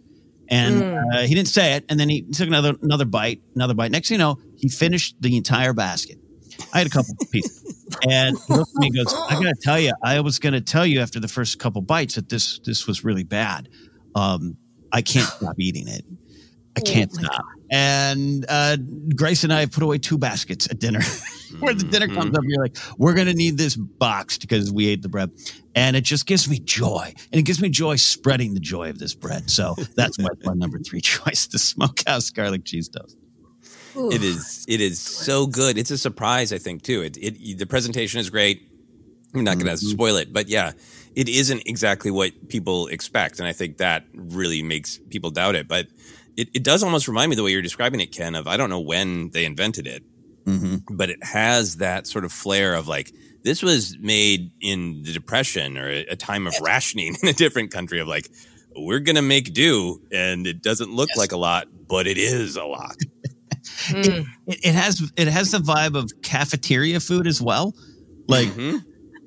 and mm. uh, he didn't say it. And then he took another another bite, another bite. Next thing you know, he finished the entire basket. I had a couple pieces. And he looked at me and goes, I gotta tell you, I was gonna tell you after the first couple bites that this this was really bad. Um, I can't stop eating it. I can't oh stop. And uh, Grace and I have put away two baskets at dinner. Where the dinner comes up, you're like, we're gonna need this boxed because we ate the bread, and it just gives me joy, and it gives me joy spreading the joy of this bread. So that's my, my number three choice: the smokehouse garlic cheese toast. It is. It is so good. It's a surprise, I think, too. It. it the presentation is great. I'm not going to mm-hmm. spoil it, but yeah, it isn't exactly what people expect, and I think that really makes people doubt it. But it, it does almost remind me the way you're describing it, Ken. Of I don't know when they invented it, mm-hmm. but it has that sort of flair of like this was made in the depression or a, time of rationing in a different country. Of like we're going to make do, and it doesn't look yes. like a lot, but it is a lot. Mm. It, it, has it has the vibe of cafeteria food as well, like. Mm-hmm.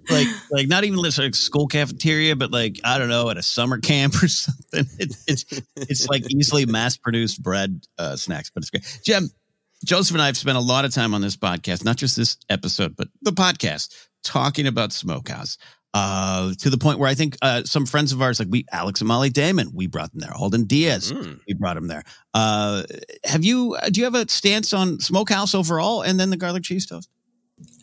Like, like not even like school cafeteria, but like I don't know, at a summer camp or something. It, it's it's like easily mass produced bread uh, snacks, but it's great. Jim, Joseph and I have spent a lot of time on this podcast, not just this episode, but the podcast, talking about smokehouse uh, to the point where I think uh, some friends of ours, like we, Alex and Molly Damon, we brought them there. Alden Diaz, mm. we brought him there. Uh, have you? Do you have a stance on Smokehouse overall, and then the garlic cheese toast?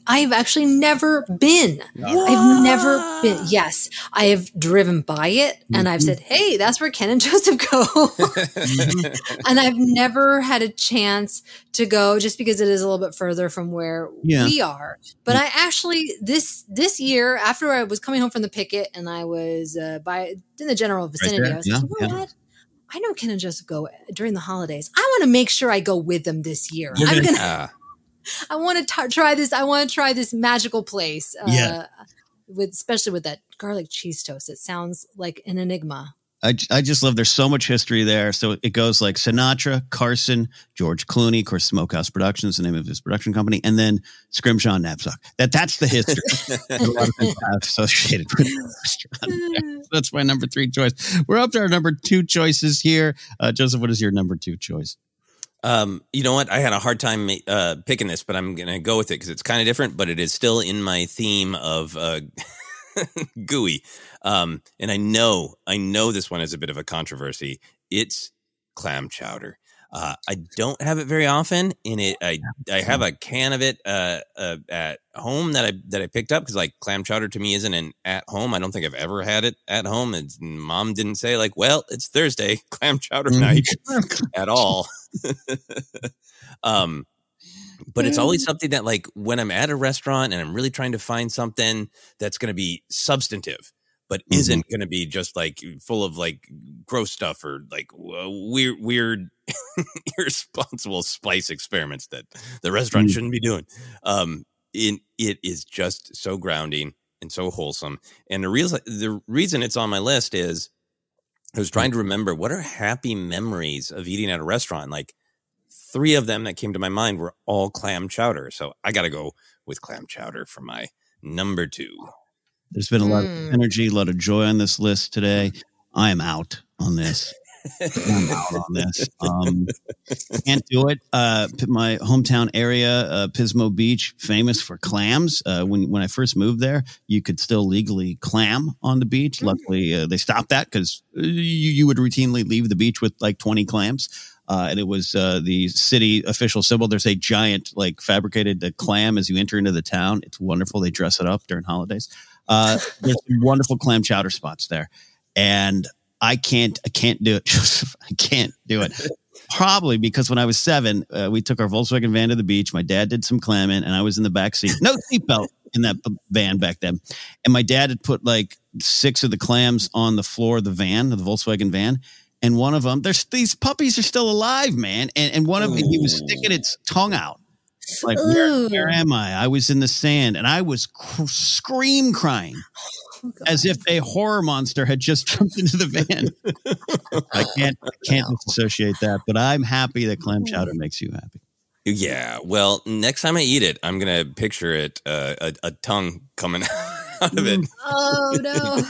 I've actually never been. What? I've never been. Yes, I have driven by it and mm-hmm. I've said, "Hey, that's where Ken and Joseph go." and I've never had a chance to go just because it is a little bit further from where yeah. we are. But I actually this this year after I was coming home from the picket and I was uh, by in the general vicinity, right I was yeah. like, you know yeah. what? I know Ken and Joseph go during the holidays. I want to make sure I go with them this year. I'm gonna. I want to try this. I want to try this magical place. Uh, yeah. With especially with that garlic cheese toast, it sounds like an enigma. I, I just love there's so much history there. So it goes like Sinatra, Carson, George Clooney, of course, Smokehouse Productions, the name of his production company, and then Scrimshaw Napzok. That that's the history a lot of have associated with. That's my number three choice. We're up to our number two choices here. Uh, Joseph, what is your number two choice? Um, you know what? I had a hard time uh, picking this, but I'm gonna go with it because it's kind of different, but it is still in my theme of uh, gooey. Um, and I know, I know this one is a bit of a controversy. It's clam chowder. Uh, I don't have it very often. In it, I I have a can of it uh, uh, at home that I that I picked up because like clam chowder to me isn't an at home. I don't think I've ever had it at home. And mom didn't say like, well, it's Thursday, clam chowder mm-hmm. night at all. um, but it's always mm. something that like when I'm at a restaurant and I'm really trying to find something that's going to be substantive but mm-hmm. isn't going to be just like full of like gross stuff or like weird, weird, irresponsible spice experiments that the restaurant mm-hmm. shouldn't be doing. Um, in it is just so grounding and so wholesome. And the reason the reason it's on my list is I was trying to remember what are happy memories of eating at a restaurant. Like three of them that came to my mind were all clam chowder. So I got to go with clam chowder for my number two. There's been a lot mm. of energy, a lot of joy on this list today. I am out on this. I'm out on this. Um, can't do it. Uh, my hometown area, uh, Pismo Beach, famous for clams. Uh, when when I first moved there, you could still legally clam on the beach. Luckily, uh, they stopped that because you, you would routinely leave the beach with like 20 clams. Uh, and it was uh, the city official symbol. There's a giant, like fabricated uh, clam as you enter into the town. It's wonderful. They dress it up during holidays. Uh, there's some wonderful clam chowder spots there, and I can't, I can't do it. Joseph. I can't do it. Probably because when I was seven, uh, we took our Volkswagen van to the beach. My dad did some clamming, and I was in the back seat. No seatbelt in that van back then. And my dad had put like six of the clams on the floor of the van, of the Volkswagen van. And one of them, there's these puppies are still alive, man. And and one of them, he was sticking its tongue out. Like, where, where am I? I was in the sand and I was cr- scream crying as if a horror monster had just jumped into the van. I can't I can't disassociate that, but I'm happy that clam chowder makes you happy. Yeah. Well, next time I eat it, I'm gonna picture it uh, a, a tongue coming out of it. Oh no.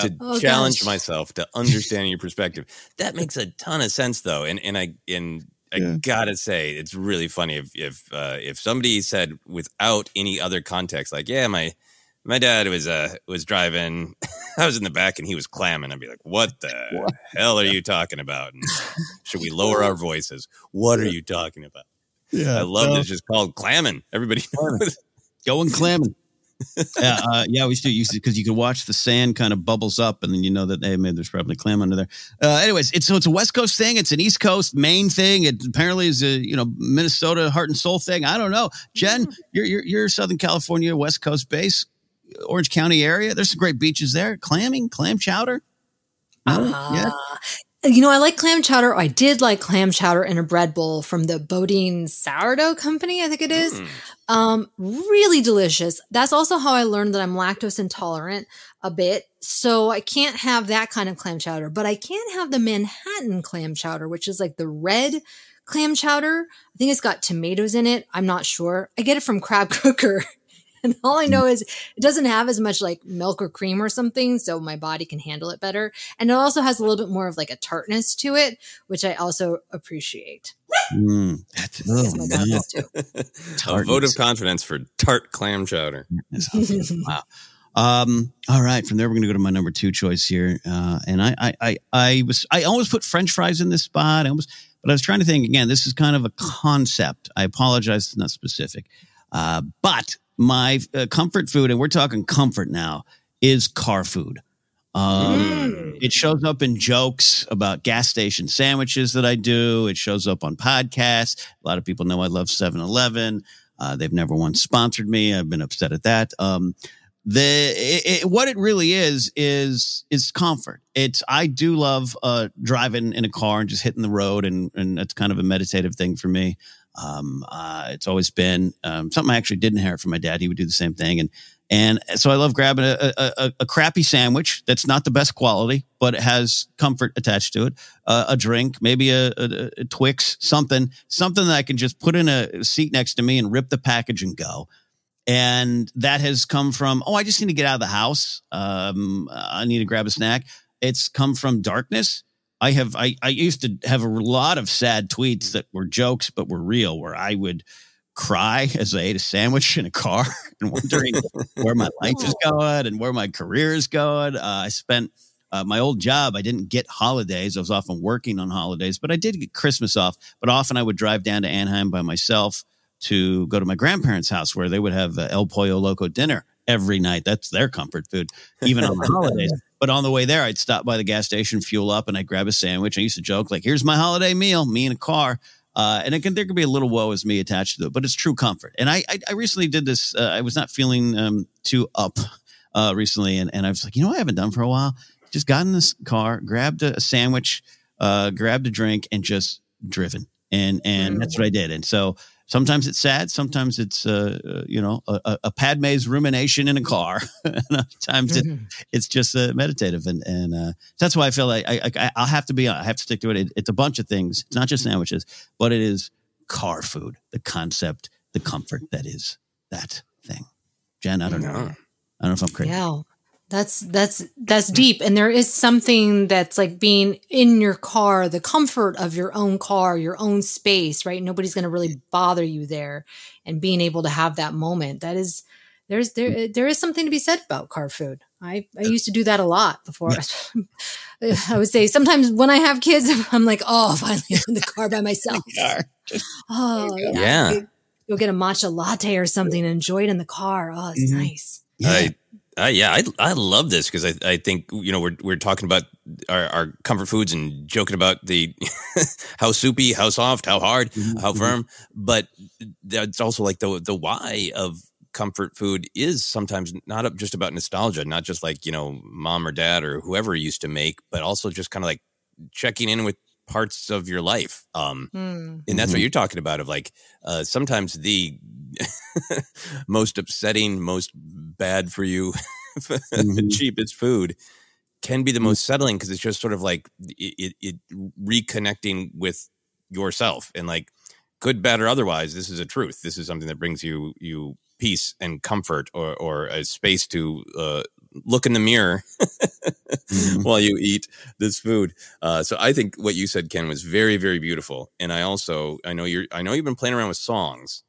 to Oh, challenge gosh. myself to understanding your perspective. That makes a ton of sense, though, and and I and I gotta say, it's really funny if if uh, if somebody said without any other context, like, yeah, my my dad was uh was driving, I was in the back and he was clamming. I'd be like, what the hell are you talking about? And should we lower our voices? What are you talking about? Yeah, I love well- that it's just called clamming. Everybody knows. Going clamming. yeah, uh, yeah, we used to use it because you could watch the sand kind of bubbles up, and then you know that hey, maybe there's probably clam under there. Uh, anyways, it's so it's a West Coast thing. It's an East Coast Maine thing. It apparently is a you know Minnesota heart and soul thing. I don't know. Jen, you're you're, you're Southern California West Coast base, Orange County area. There's some great beaches there. Clamming, clam chowder. No? yeah. You know, I like clam chowder. I did like clam chowder in a bread bowl from the Boudin Sourdough Company, I think it is. Um, really delicious. That's also how I learned that I'm lactose intolerant a bit. So I can't have that kind of clam chowder, but I can have the Manhattan clam chowder, which is like the red clam chowder. I think it's got tomatoes in it. I'm not sure. I get it from Crab Cooker. And all I know is it doesn't have as much like milk or cream or something, so my body can handle it better. And it also has a little bit more of like a tartness to it, which I also appreciate. Mm, that's, Yes, my dog too. A vote of confidence for tart clam chowder. wow. Um, all right. From there, we're going to go to my number two choice here. Uh, and I, I, I, I was, I almost put French fries in this spot. I almost, but I was trying to think again. This is kind of a concept. I apologize. It's not specific. Uh, but my uh, comfort food, and we're talking comfort now, is car food. Um, It shows up in jokes about gas station sandwiches that I do. It shows up on podcasts. A lot of people know I love 7 Eleven. Uh, they've never once sponsored me. I've been upset at that. Um, the it, it, what it really is is is comfort. It's I do love uh, driving in a car and just hitting the road, and and that's kind of a meditative thing for me. Um, uh, it's always been um, something I actually did inherit from my dad. He would do the same thing, and and so I love grabbing a, a, a, crappy sandwich that's not the best quality, but it has comfort attached to it. Uh, a drink, maybe a, a, a Twix, something, something that I can just put in a seat next to me and rip the package and go. And that has come from, oh, I just need to get out of the house. Um, I need to grab a snack. It's come from darkness. I have, I, I used to have a lot of sad tweets that were jokes, but were real, where I would cry as I ate a sandwich in a car and wondering where my life is going and where my career is going. Uh, I spent uh, my old job. I didn't get holidays. I was often working on holidays, but I did get Christmas off. But often I would drive down to Anaheim by myself to go to my grandparents' house where they would have uh, El Pollo Loco dinner every night. That's their comfort food, even on the holidays. But on the way there, I'd stop by the gas station, fuel up, and I'd grab a sandwich. I used to joke like, "Here's my holiday meal, me in a car." Uh, and it can, there could be a little woe as me attached to it, but it's true comfort. And I, I, I recently did this. Uh, I was not feeling um, too up uh, recently, and, and I was like, you know, what I haven't done for a while. Just got in this car, grabbed a, a sandwich, uh, grabbed a drink, and just driven. And and that's what I did. And so sometimes it's sad, sometimes it's uh, uh, you know a, a- Padme's rumination in a car. and other times it, it's just uh, meditative, and and uh, that's why I feel like I, I I'll have to be I have to stick to it. it. It's a bunch of things. It's not just sandwiches, but it is car food, the concept, the comfort that is that thing. Jen, I don't know. I don't know if I'm crazy. Yeah. That's that's that's deep and there is something that's like being in your car, the comfort of your own car, your own space, right? Nobody's going to really bother you there and being able to have that moment. That is there's there there is something to be said about car food. I I used to do that a lot before. I would say sometimes when I have kids, I'm like, oh, finally I'm in the car by myself. oh, yeah. Yeah. Go get a matcha latte or something and enjoy it in the car. Oh, it's Mhm. nice. I, I, yeah, I, I love this because I, I think you know we're we're talking about our, our comfort foods and joking about the how soupy, how soft, how hard, mm-hmm, how mm-hmm. firm, but that's also like the the why of comfort food is sometimes not just about nostalgia, not just like you know mom or dad or whoever used to make, but also just kind of like checking in with parts of your life. Um, Hmm. and that's what you're talking about of like uh, sometimes the most upsetting most bad for you cheapest food can be the most settling because it's just sort of like it, it, it reconnecting with yourself and like good bad or otherwise this is a truth this is something that brings you you peace and comfort or or a space to uh, look in the mirror while you eat this food. Uh, so I think what you said, Ken, was very, very beautiful. And I also, I know you're, I know you've been playing around with songs.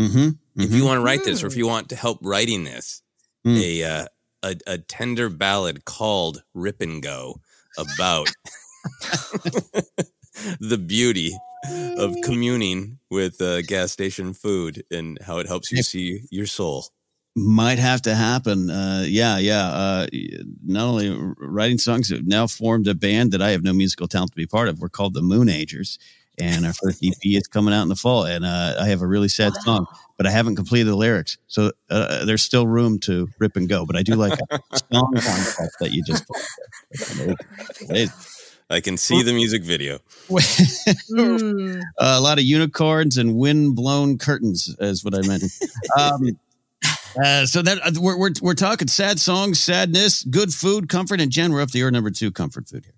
Mm-hmm. If you want to write this, or if you want to help writing this, Mm. a, uh, a a tender ballad called "Rip and Go" about the beauty of communing with uh, gas station food and how it helps you see your soul. Might have to happen. Uh, yeah, yeah. Uh, not only writing songs, we've now formed a band that I have no musical talent to be part of. We're called the Moon Agers, and our first EP is coming out in the fall. And uh, I have a really sad song, but I haven't completed the lyrics, so uh, there's still room to rip and go. But I do like a song concept that you just. I can see the music video. Mm. a lot of unicorns and wind blown curtains is what I meant. Um, uh, so that uh, we're, we're we're talking sad songs, sadness, good food, comfort, and Jen, we're up to your number two comfort food here.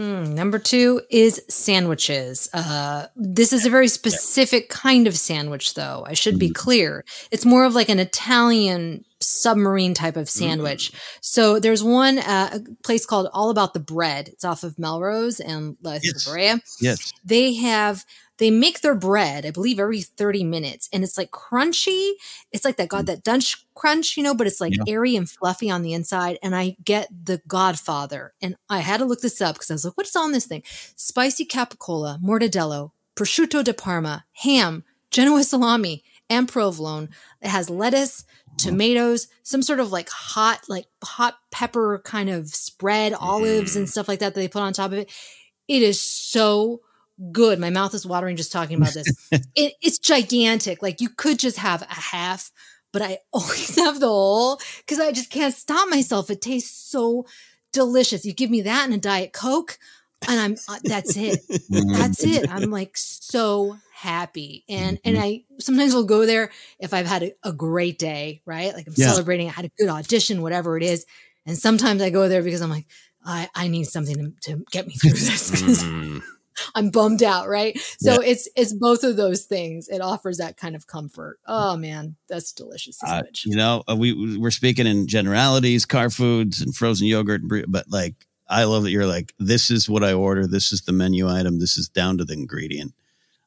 Hmm, number two is sandwiches. Uh, this is a very specific kind of sandwich, though. I should be clear. It's more of like an Italian submarine type of sandwich. So there's one uh, a place called All About the Bread. It's off of Melrose and La Brea. Yes. They have they make their bread, I believe, every 30 minutes, and it's like crunchy. It's like that mm. got that Dutch crunch, you know, but it's like Yeah. airy and fluffy on the inside. And I get the Godfather, and I had to look this up because I was like, "What's on this thing?" Spicy capicola, mortadella, prosciutto di Parma, ham, Genoa salami, and provolone. It has lettuce, tomatoes, some sort of like hot, like hot pepper kind of spread, olives and mm. stuff like that that they put on top of it. It is so good. My mouth is watering just talking about this. it, it's gigantic. Like you could just have a half, but I always have the whole because I just can't stop myself. It tastes so delicious. You give me that and a diet coke, and I'm uh, that's it. Mm-hmm. that's it. I'm like so happy, and and mm-hmm. I sometimes will go there if I've had a, a great day, right? Like I'm Yeah. celebrating. I had a good audition, whatever it is, and sometimes I go there because I'm like. I, I need something to, to get me through this. I'm bummed out, right? So it's it's both of those things. It offers that kind of comfort. Oh man, that's delicious Uh, you know, uh, we we're speaking in generalities, car foods and frozen yogurt, but like I love that you're like, this is what I order. This is the menu item. This is down to the ingredient.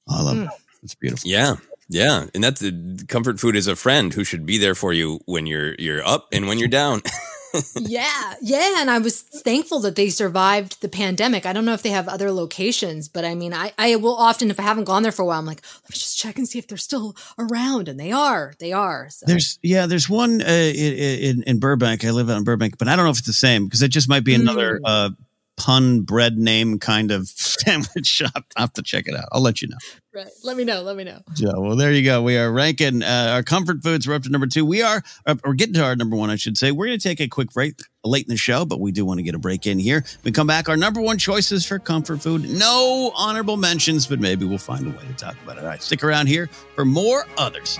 I love Mm. it. It's beautiful. Yeah. Yeah. And that's the comfort food is a friend who should be there for you when you're you're up and when you're down. yeah, yeah. And I was thankful that they survived the pandemic. I don't know if they have other locations, but I mean, I, I will often, if I haven't gone there for a while, I'm like, let me just check and see if they're still around. And they are. They are. So. There's yeah, there's one uh, in, in Burbank. I live out in Burbank, but I don't know if it's the same because it just might be another Mm. uh, pun bread name kind of sandwich shop. I have to check it out. I'll let you know. Right. Let me know. Let me know. Yeah, well, there you go. We are ranking uh, our comfort foods. We're up to number two. We are, uh, we're getting to our number one, I should say. We're going to take a quick break late in the show, but we do want to get a break in here. We come back. Our number one choices for comfort food. No honorable mentions, but maybe we'll find a way to talk about it. All right, stick around here for more others.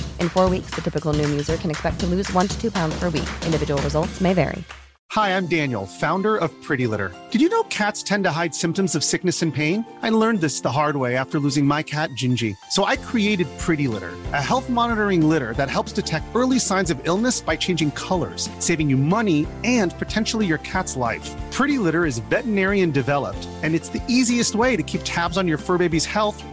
In four weeks, the typical Noom user can expect to lose one to two pounds per week. Individual results may vary. Hi, I'm Daniel, founder of Pretty Litter. Did you know cats tend to hide symptoms of sickness and pain? I learned this the hard way after losing my cat, Gingy. So I created Pretty Litter, a health monitoring litter that helps detect early signs of illness by changing colors, saving you money and potentially your cat's life. Pretty Litter is veterinarian developed, and it's the easiest way to keep tabs on your fur baby's health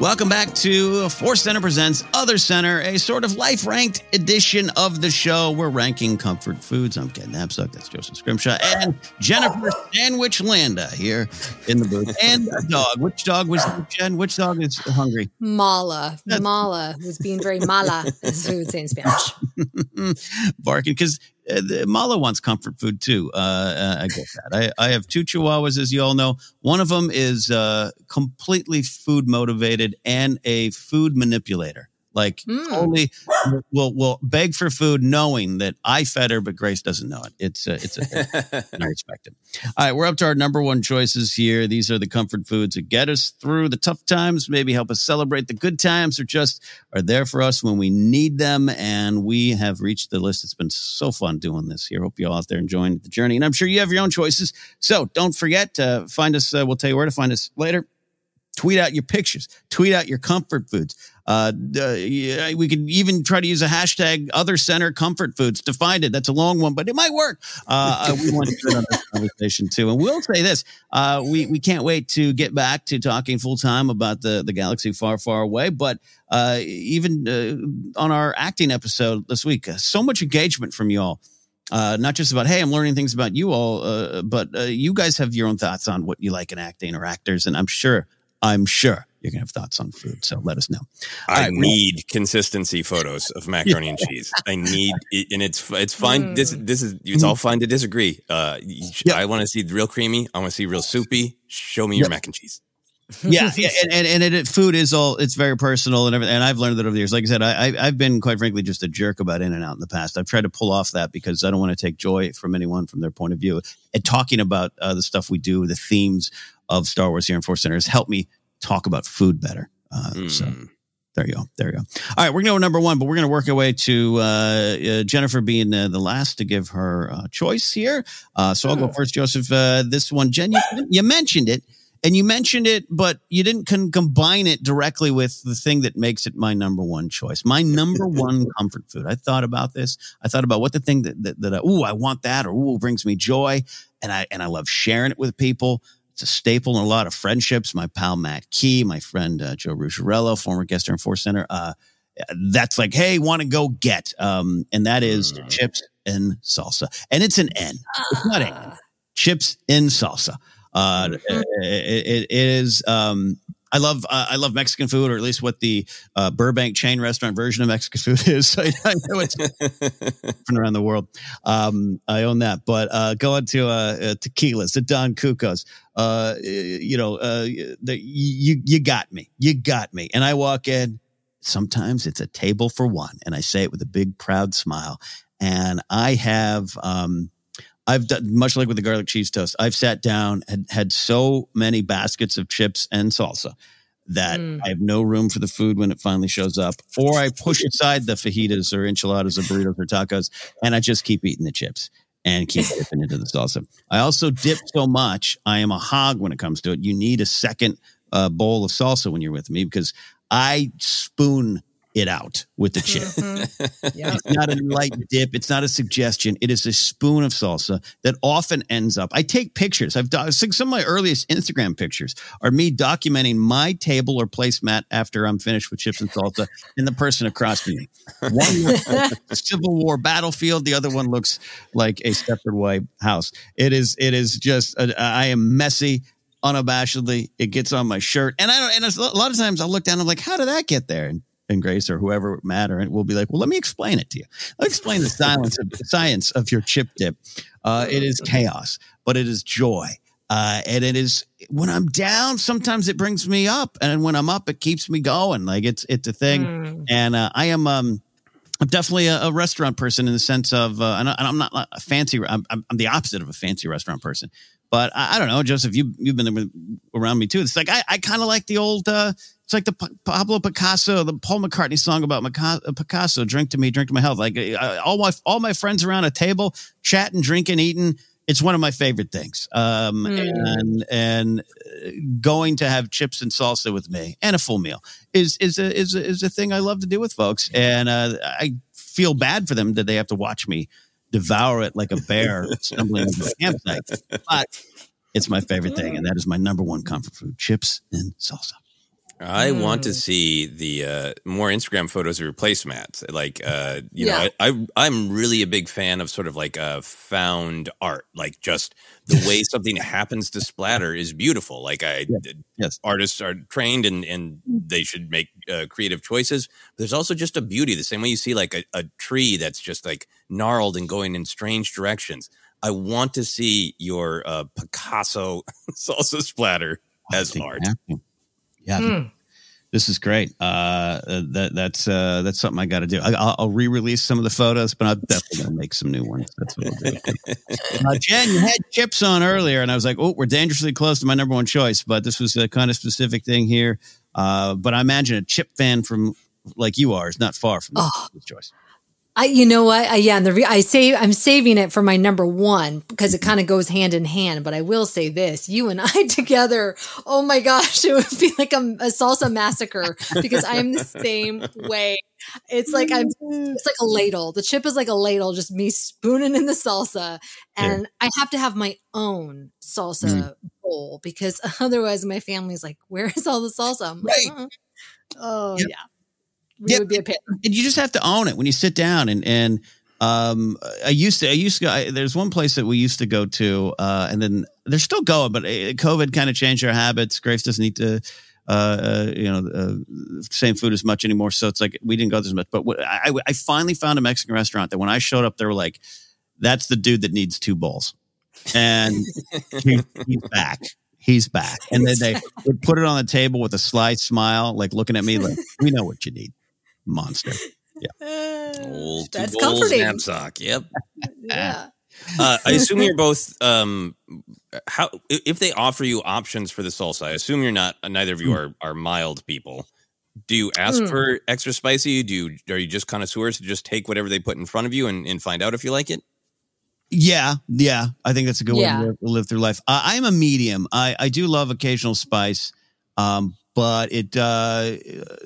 Welcome back to Force Center Presents Other Center, a sort of life ranked edition of the show. We're ranking comfort foods. I'm Ken Napzok. That's Joseph Scrimshaw and Jennifer Sandwich Landa here in the booth. And a dog. Which dog was Jen? Which dog is hungry? Mala. Mala was being very mala, as we would say in Spanish. Barking because uh, Mala wants comfort food too. Uh, uh, I get that. I, I have two chihuahuas, as you all know. One of them is uh, completely food motivated and a food manipulator. Like only will will beg for food, knowing that I fed her, but Grace doesn't know it. It's a, it's a I respect it. All right, we're up to our number one choices here. These are the comfort foods that get us through the tough times, maybe help us celebrate the good times, or just are there for us when we need them. And we have reached the list. It's been so fun doing this here. Hope you all out there enjoying the journey, and I'm sure you have your own choices. So don't forget to find us. Uh, we'll tell you where to find us later tweet out your pictures, tweet out your comfort foods. Uh, uh, we could even try to use a hashtag other center comfort foods to find it. That's a long one, but it might work. Uh, uh, we want to get on this conversation too. And we'll say this, uh, we, we can't wait to get back to talking full time about the, the galaxy far, far away. But uh, even uh, on our acting episode this week, so much engagement from you all uh, not just about hey i'm learning things about you all uh, but uh, you guys have your own thoughts on what you like in acting or actors and i'm sure i'm sure you're gonna have thoughts on food so let us know I right, we- need consistency photos of macaroni and cheese. I need, and it's it's fine. This this is it's all fine to disagree. Uh, you sh- I want to see real creamy. I want to see real soupy. Show me your mac and cheese. yeah, yeah, and and, and it, it- food is all it's very personal and everything. And I've learned that over the years. Like I said, I, I I've been quite frankly just a jerk about In and Out in the past. I've tried to pull off that because I don't want to take joy from anyone from their point of view. And talking about uh, the stuff we do, the themes of Star Wars here in Force Center has helped me talk about food better. Uh, So there you go. There you go. All right, we're going to go number one, but we're going to work our way to uh, uh, Jennifer being uh, the last to give her uh, choice here. Uh, so I'll go first, Joseph. Uh, this one, Jen, you, you mentioned it, and you mentioned it, but you didn't con- combine it directly with the thing that makes it my number one choice. My number one comfort food. I thought about this. I thought about what the thing that that, that ooh, I want that, or ooh, brings me joy, and I and I love sharing it with people. It's a staple in a lot of friendships. My pal Matt Key, my friend uh, Joe Ruggiero, former guest here in Force Center. Uh, that's like, hey, want to go get, um, and that is chips and salsa, and it's an N. It's not a chips and salsa. Uh, it, it- it is. Um, I love uh, I love Mexican food, or at least what the uh, Burbank chain restaurant version of Mexican food is. So I know it's different around the world. Um, I own that, but uh, going to uh, uh, tequilas, to Don Cuco's, uh, you know, uh, the, you you got me, you got me, and I walk in. Sometimes it's a table for one, and I say it with a big proud smile. And I have. Um, I've done much like with the garlic cheese toast. I've sat down and had so many baskets of chips and salsa that Mm. I have no room for the food when it finally shows up, or I push aside the fajitas or enchiladas or burritos or tacos, and I just keep eating the chips and keep dipping into the salsa. I also dip so much. I am a hog when it comes to it. You need a second uh, bowl of salsa when you're with me because I spoon it out with the chip. It's not a light dip. It's not a suggestion. It is a spoon of salsa that often ends up. I take pictures. I've done some of my earliest Instagram pictures are me documenting my table or placemat after I'm finished with chips and salsa, and the person across from me. One looks like a Civil War battlefield. The other one looks like a Stepford Wife house. It is. It is just. uh, I am messy. Unabashedly, it gets on my shirt, and I don't. And a lot of times, I'll look down. I'm like, "How did that get there?" And and Grace or whoever matter, and we'll be like, well, let me explain it to you. Let me explain the silence of science of your chip dip. Uh, it is chaos, but it is joy. Uh, and it is when I'm down, sometimes it brings me up. And when I'm up, it keeps me going. Like it's, it's a thing. Mm. And, uh, I am, um, I'm definitely a, a restaurant person in the sense of, uh, and I- and I'm not a fancy, I'm, I'm I'm the opposite of a fancy restaurant person. But I, I don't know, Joseph, you, you've been around me too. It's like, I, I kind of like the old, uh, it's like the P- Pablo Picasso, the Paul McCartney song about Maca- uh, Picasso, drink to me, drink to my health. Like uh, all my, all my friends around a table, chatting, drinking, eating. It's one of my favorite things. Um, and, and uh, going to have chips and salsa with me and a full meal is, is a, is a, is a thing I love to do with folks. And, uh, I feel bad for them that they have to watch me devour it like a bear stumbling into the campsite. But it's my favorite thing, and that is my number one comfort food: chips and salsa. I want Mm. to see the uh, more Instagram photos of your placemats. Like, uh, you Yeah. know, I, I I'm really a big fan of sort of like uh, found art. Like, just the way something happens to splatter is beautiful. Like, I yes. artists are trained and and they should make uh, creative choices. But there's also just a beauty. The same way you see like a, a tree that's just like gnarled and going in strange directions. I want to see your uh, Picasso salsa splatter as art. Yeah, Hmm. this is great. Uh, that that's uh, that's something I got to do. I, I'll, I'll re-release some of the photos, but I'm definitely gonna make some new ones. That's what I'll do. uh, Jen, you had chips on earlier, and I was like, "Oh, we're dangerously close to my number one choice." But this was a kind of specific thing here. Uh, but I imagine a chip fan from like you are is not far from this choice. I, you know what? I, yeah, and the re- I say I'm saving it for my number one because it kind of goes hand in hand. But I will say this: you and I together, oh my gosh, it would be like a, a salsa massacre because I am the same way. It's like I'm. It's like a ladle. The chip is like a ladle, just me spooning in the salsa, and I have to have my own salsa Mm. bowl because otherwise my family's like, "Where is all the salsa?" I'm like, Right. "Uh-uh." Oh Yep. yeah, we would be a pit. and you just have to own it when you sit down and and um i used to i used to go I, there's one place that we used to go to uh and then they're still going but uh, covid kind of changed our habits. Grace doesn't eat the uh, uh you know uh, same food as much anymore so it's like we didn't go there as much. But what, I, I finally found a mexican restaurant that when i showed up they were like that's the dude that needs two bowls. And he, he's back. He's back. And then they would put it on the table with a sly smile, like looking at me like, we know what you need, monster. Yeah. Old That's bowls, comforting. Napzok. Yep. Yeah. Uh, I assume you're both. Um, how if they offer you options for the salsa? I assume you're not. Neither of you are are mild people. Do you ask Hmm. for extra spicy? Do you are you just connoisseurs to just take whatever they put in front of you and, and find out if you like it? Yeah, yeah. I think that's a good way to live, live through life. Uh, I'm a medium. I, I do love occasional spice, um, but it uh,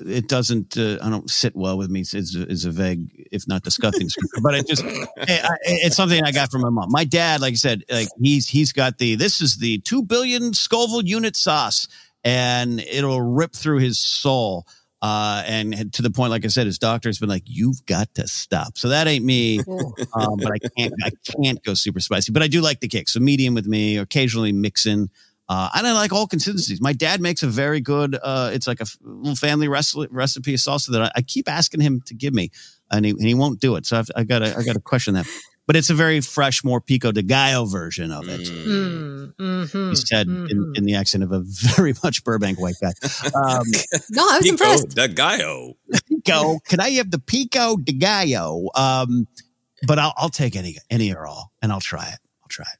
it doesn't. Uh, I don't sit well with me. It's, it's, a, vague, if not disgusting, description. but it just hey, I, it's something I got from my mom. My dad, like I said, like he's he's got the this is the two billion Scoville unit sauce, and it'll rip through his soul. Uh, and to the point, like I said, his doctor's been like, "You've got to stop." So that ain't me um, but I can't I can't go super spicy. But I do like the kick. So medium with me, occasionally mixing. Uh, and I like all consistencies. My dad makes a very good. Uh, it's like a f- little family recipe recipe of salsa that I, I keep asking him to give me, and he, and he won't do it. So I've, I got to I got to question that. But it's a very fresh, more pico de gallo version of it. Mm, mhm, He said in, mhm. in the accent of a very much Burbank white guy. Um, No, I was Pico impressed. de gallo. pico, can I have the pico de gallo? Um, but I'll, I'll take any any or all, and I'll try it. I'll try it.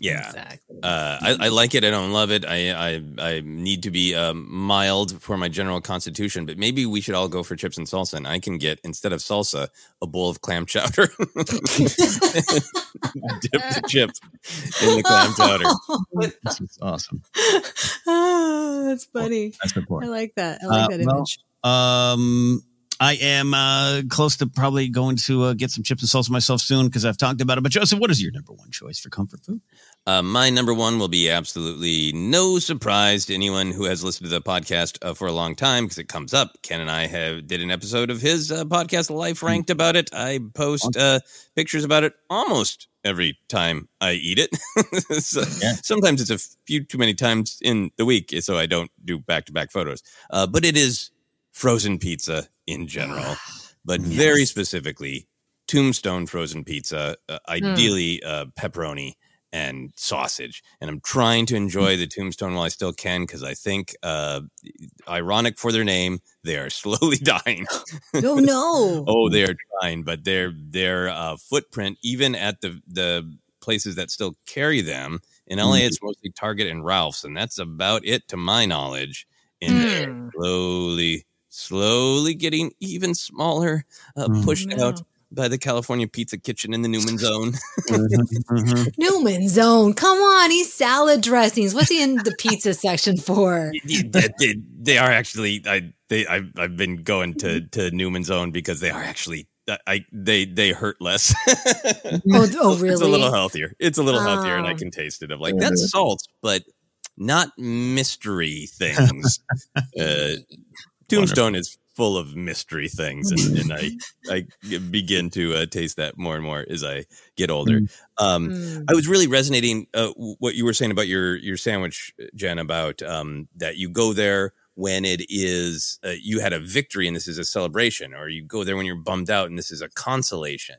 Yeah. Exactly. Uh, I, I like it. I don't love it. I I, I need to be um, mild for my general constitution. But maybe we should all go for chips and salsa, and I can get instead of salsa a bowl of clam chowder. Dip the chip in the clam chowder. This is awesome. oh, that's funny. That's important. I like that. I like Uh, that well, image. Um, I am uh, close to probably going to uh, get some chips and salsa myself soon because I've talked about it. But Joseph, what is your number one choice for comfort food? Uh, my number one will be absolutely no surprise to anyone who has listened to the podcast uh, for a long time because it comes up. Ken and I have did an episode of his uh, podcast, Life Ranked, about it. I post uh, pictures about it almost every time I eat it. So Sometimes it's a few too many times in the week, so I don't do back to back photos. Uh, but it is frozen pizza in general, but very specifically Tombstone frozen pizza, uh, ideally uh, pepperoni and sausage. And I'm trying to enjoy the Tombstone while I still can because I think, uh, ironic for their name, they are slowly dying. Oh no. oh, they are trying, but their their uh, footprint, even at the the places that still carry them in LA, Mm. it's mostly Target and Ralph's, and that's about it to my knowledge. And they're Mm. slowly, slowly getting even smaller, uh, Mm. pushed No. out by the California Pizza Kitchen in the Newman's Own. Mm-hmm. Newman's Own. Come on, he's salad dressings. What's he in the pizza section for? they, they, they are actually I they I've, I've been going to to Newman's Own because they are actually I- I they they hurt less. Oh, oh, It's a little healthier. It's a little healthier, and I Oh. can taste it. Of like that's salt, but not mystery things. uh, Tombstone is full of mystery things, and, and I I begin to uh, taste that more and more as I get older. Um, Mm. I was really resonating uh, what you were saying about your your sandwich, Jen, about um, that you go there when it is uh, you had a victory and this is a celebration, or you go there when you're bummed out and this is a consolation.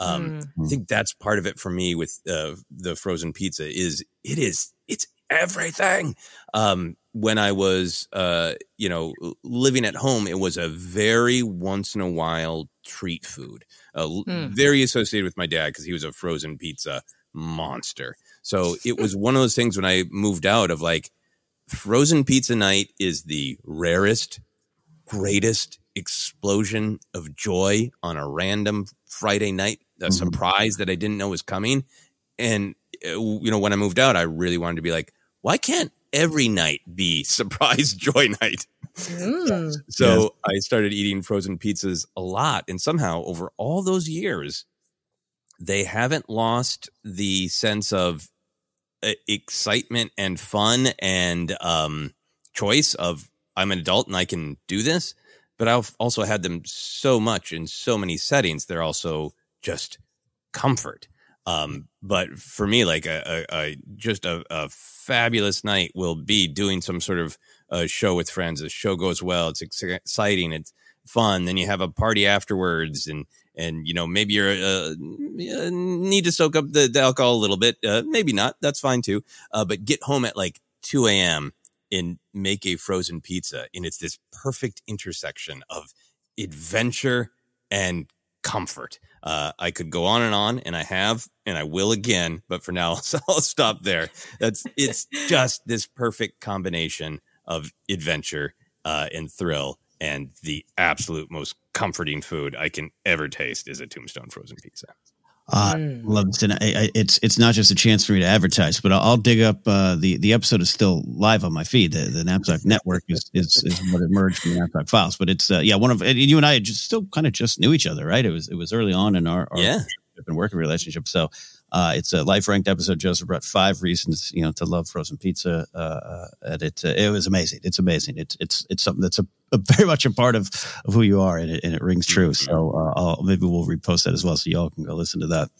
Um, I think that's part of it for me with uh, the frozen pizza is it's everything. Um, when I was uh, you know living at home, it was a very once in a while treat food. Uh, Mm. Very associated with my dad because he was a frozen pizza monster. So it was one of those things when I moved out of like frozen pizza night is the rarest, greatest explosion of joy on a random Friday night, a surprise that I didn't know was coming. And, uh, you know, when I moved out, I really wanted to be like, why can't every night be surprise joy night? Mm. So I started eating frozen pizzas a lot. And somehow over all those years, they haven't lost the sense of uh, excitement and fun and um, choice of I'm an adult and I can do this. But I've also had them so much in so many settings. They're also just comfort. Um, but for me, like a, a, a just a, a fabulous night will be doing some sort of uh, show with friends. The show goes well. It's exciting. It's fun. Then you have a party afterwards, and and you know maybe you're uh, uh, need to soak up the, the alcohol a little bit. Uh, maybe not. That's fine too. Uh, but get home at like 2 a.m. and make a frozen pizza. And it's this perfect intersection of adventure and comfort. Uh, I could go on and on, and I have, and I will again. But for now, I'll stop there. That's it's just this perfect combination of adventure uh, and thrill, and the absolute most comforting food I can ever taste is a Tombstone frozen pizza. Uh, Mm. Love this, and I, I, it's it's not just a chance for me to advertise, but I'll, I'll dig up uh, the the episode is still live on my feed. The, the Napzok Network is, is is what emerged from the Napzok Files, but it's uh, yeah one of and you and I just still kind of just knew each other, right? It was it was early on in our, our Yeah. relationship and working relationship, so. Uh, it's a life ranked episode. Joseph brought five reasons, you know, to love frozen pizza. Uh, uh, and it uh, it was amazing. It's amazing. It's it's it's something that's a, a very much a part of of who you are, and it, and it rings true. So uh, I'll, maybe we'll repost that as well, so y'all can go listen to that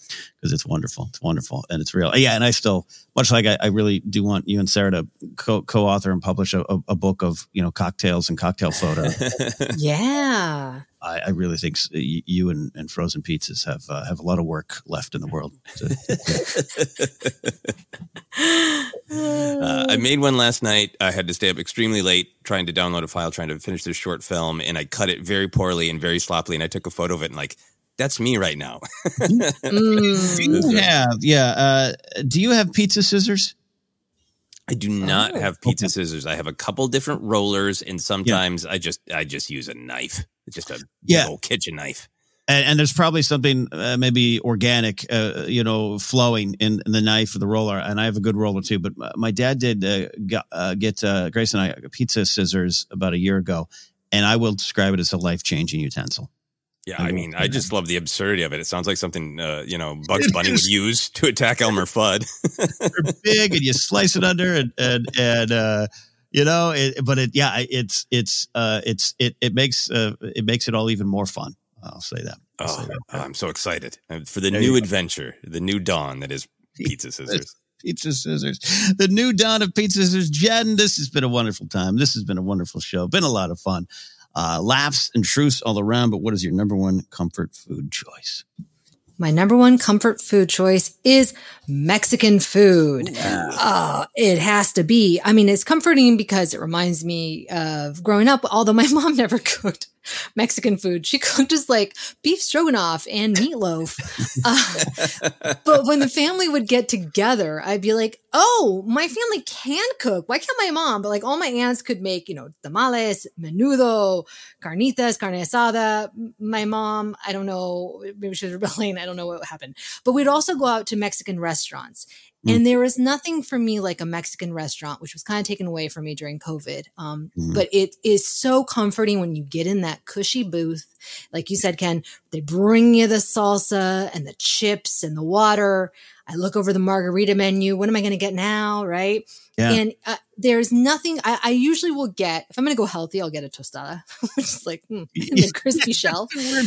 because it's wonderful. It's wonderful, and it's real. Yeah, and I still, much like I, I really do want you and Sarah to co- co-author and publish a, a, a book of you know cocktails and cocktail photos. Yeah. I, I really think you and, and frozen pizzas have uh, have a lot of work left in the world. Uh, I made one last night. I had to stay up extremely late trying to download a file, trying to finish this short film, and I cut it very poorly and very sloppily. And I took a photo of it, and like, that's me right now. Mm. Do you have yeah? Uh, do you have pizza scissors? I do not Oh. have pizza scissors. I have a couple different rollers, and sometimes I just I just use a knife, It's just a Yeah. old kitchen knife. And, and there's probably something uh, maybe organic, uh, you know, flowing in, in the knife or the roller. And I have a good roller too. But my, my dad did uh, got, uh, get uh, Grace and I pizza scissors about a year ago, and I will describe it as a life changing utensil. Yeah, I I mean, I just love the absurdity of it. It sounds like something uh, you know Bugs Bunny would use to attack Elmer Fudd. They're big, and you slice it under, and and and uh, you know, it, but it yeah, it's it's uh, it's it it makes uh, it makes it all even more fun. I'll say that. I'll say Oh, that. I'm so excited for the There new adventure, the new dawn that is pizza scissors. Pizza Scissors, the new dawn of Pizza Scissors. Jen, this has been a wonderful time. This has been a wonderful show. Been a lot of fun. Uh, laughs and truths all around. But what is your number one comfort food choice? My number one comfort food choice is Mexican food. Oh, it has to be. I mean, it's comforting because it reminds me of growing up, although my mom never cooked Mexican food. She cooked just like beef stroganoff and meatloaf. Uh, but when the family would get together, I'd be like, oh, my family can cook. Why can't my mom? But like all my aunts could make, you know, tamales, menudo, carnitas, carne asada. My mom, I don't know, maybe she was rebelling. I don't know what happened. But we'd also go out to Mexican restaurants. And there was nothing for me like a Mexican restaurant, which was kind of taken away from me during COVID. Um, Mhm. But it is so comforting when you get in that cushy booth. Like you said, Ken, they bring you the salsa and the chips and the water. I look over the margarita menu. What am I going to get now? Right. Yeah. And uh, there's nothing I, I usually will get. If I'm going to go healthy, I'll get a tostada, which is like hmm, in the crispy shell.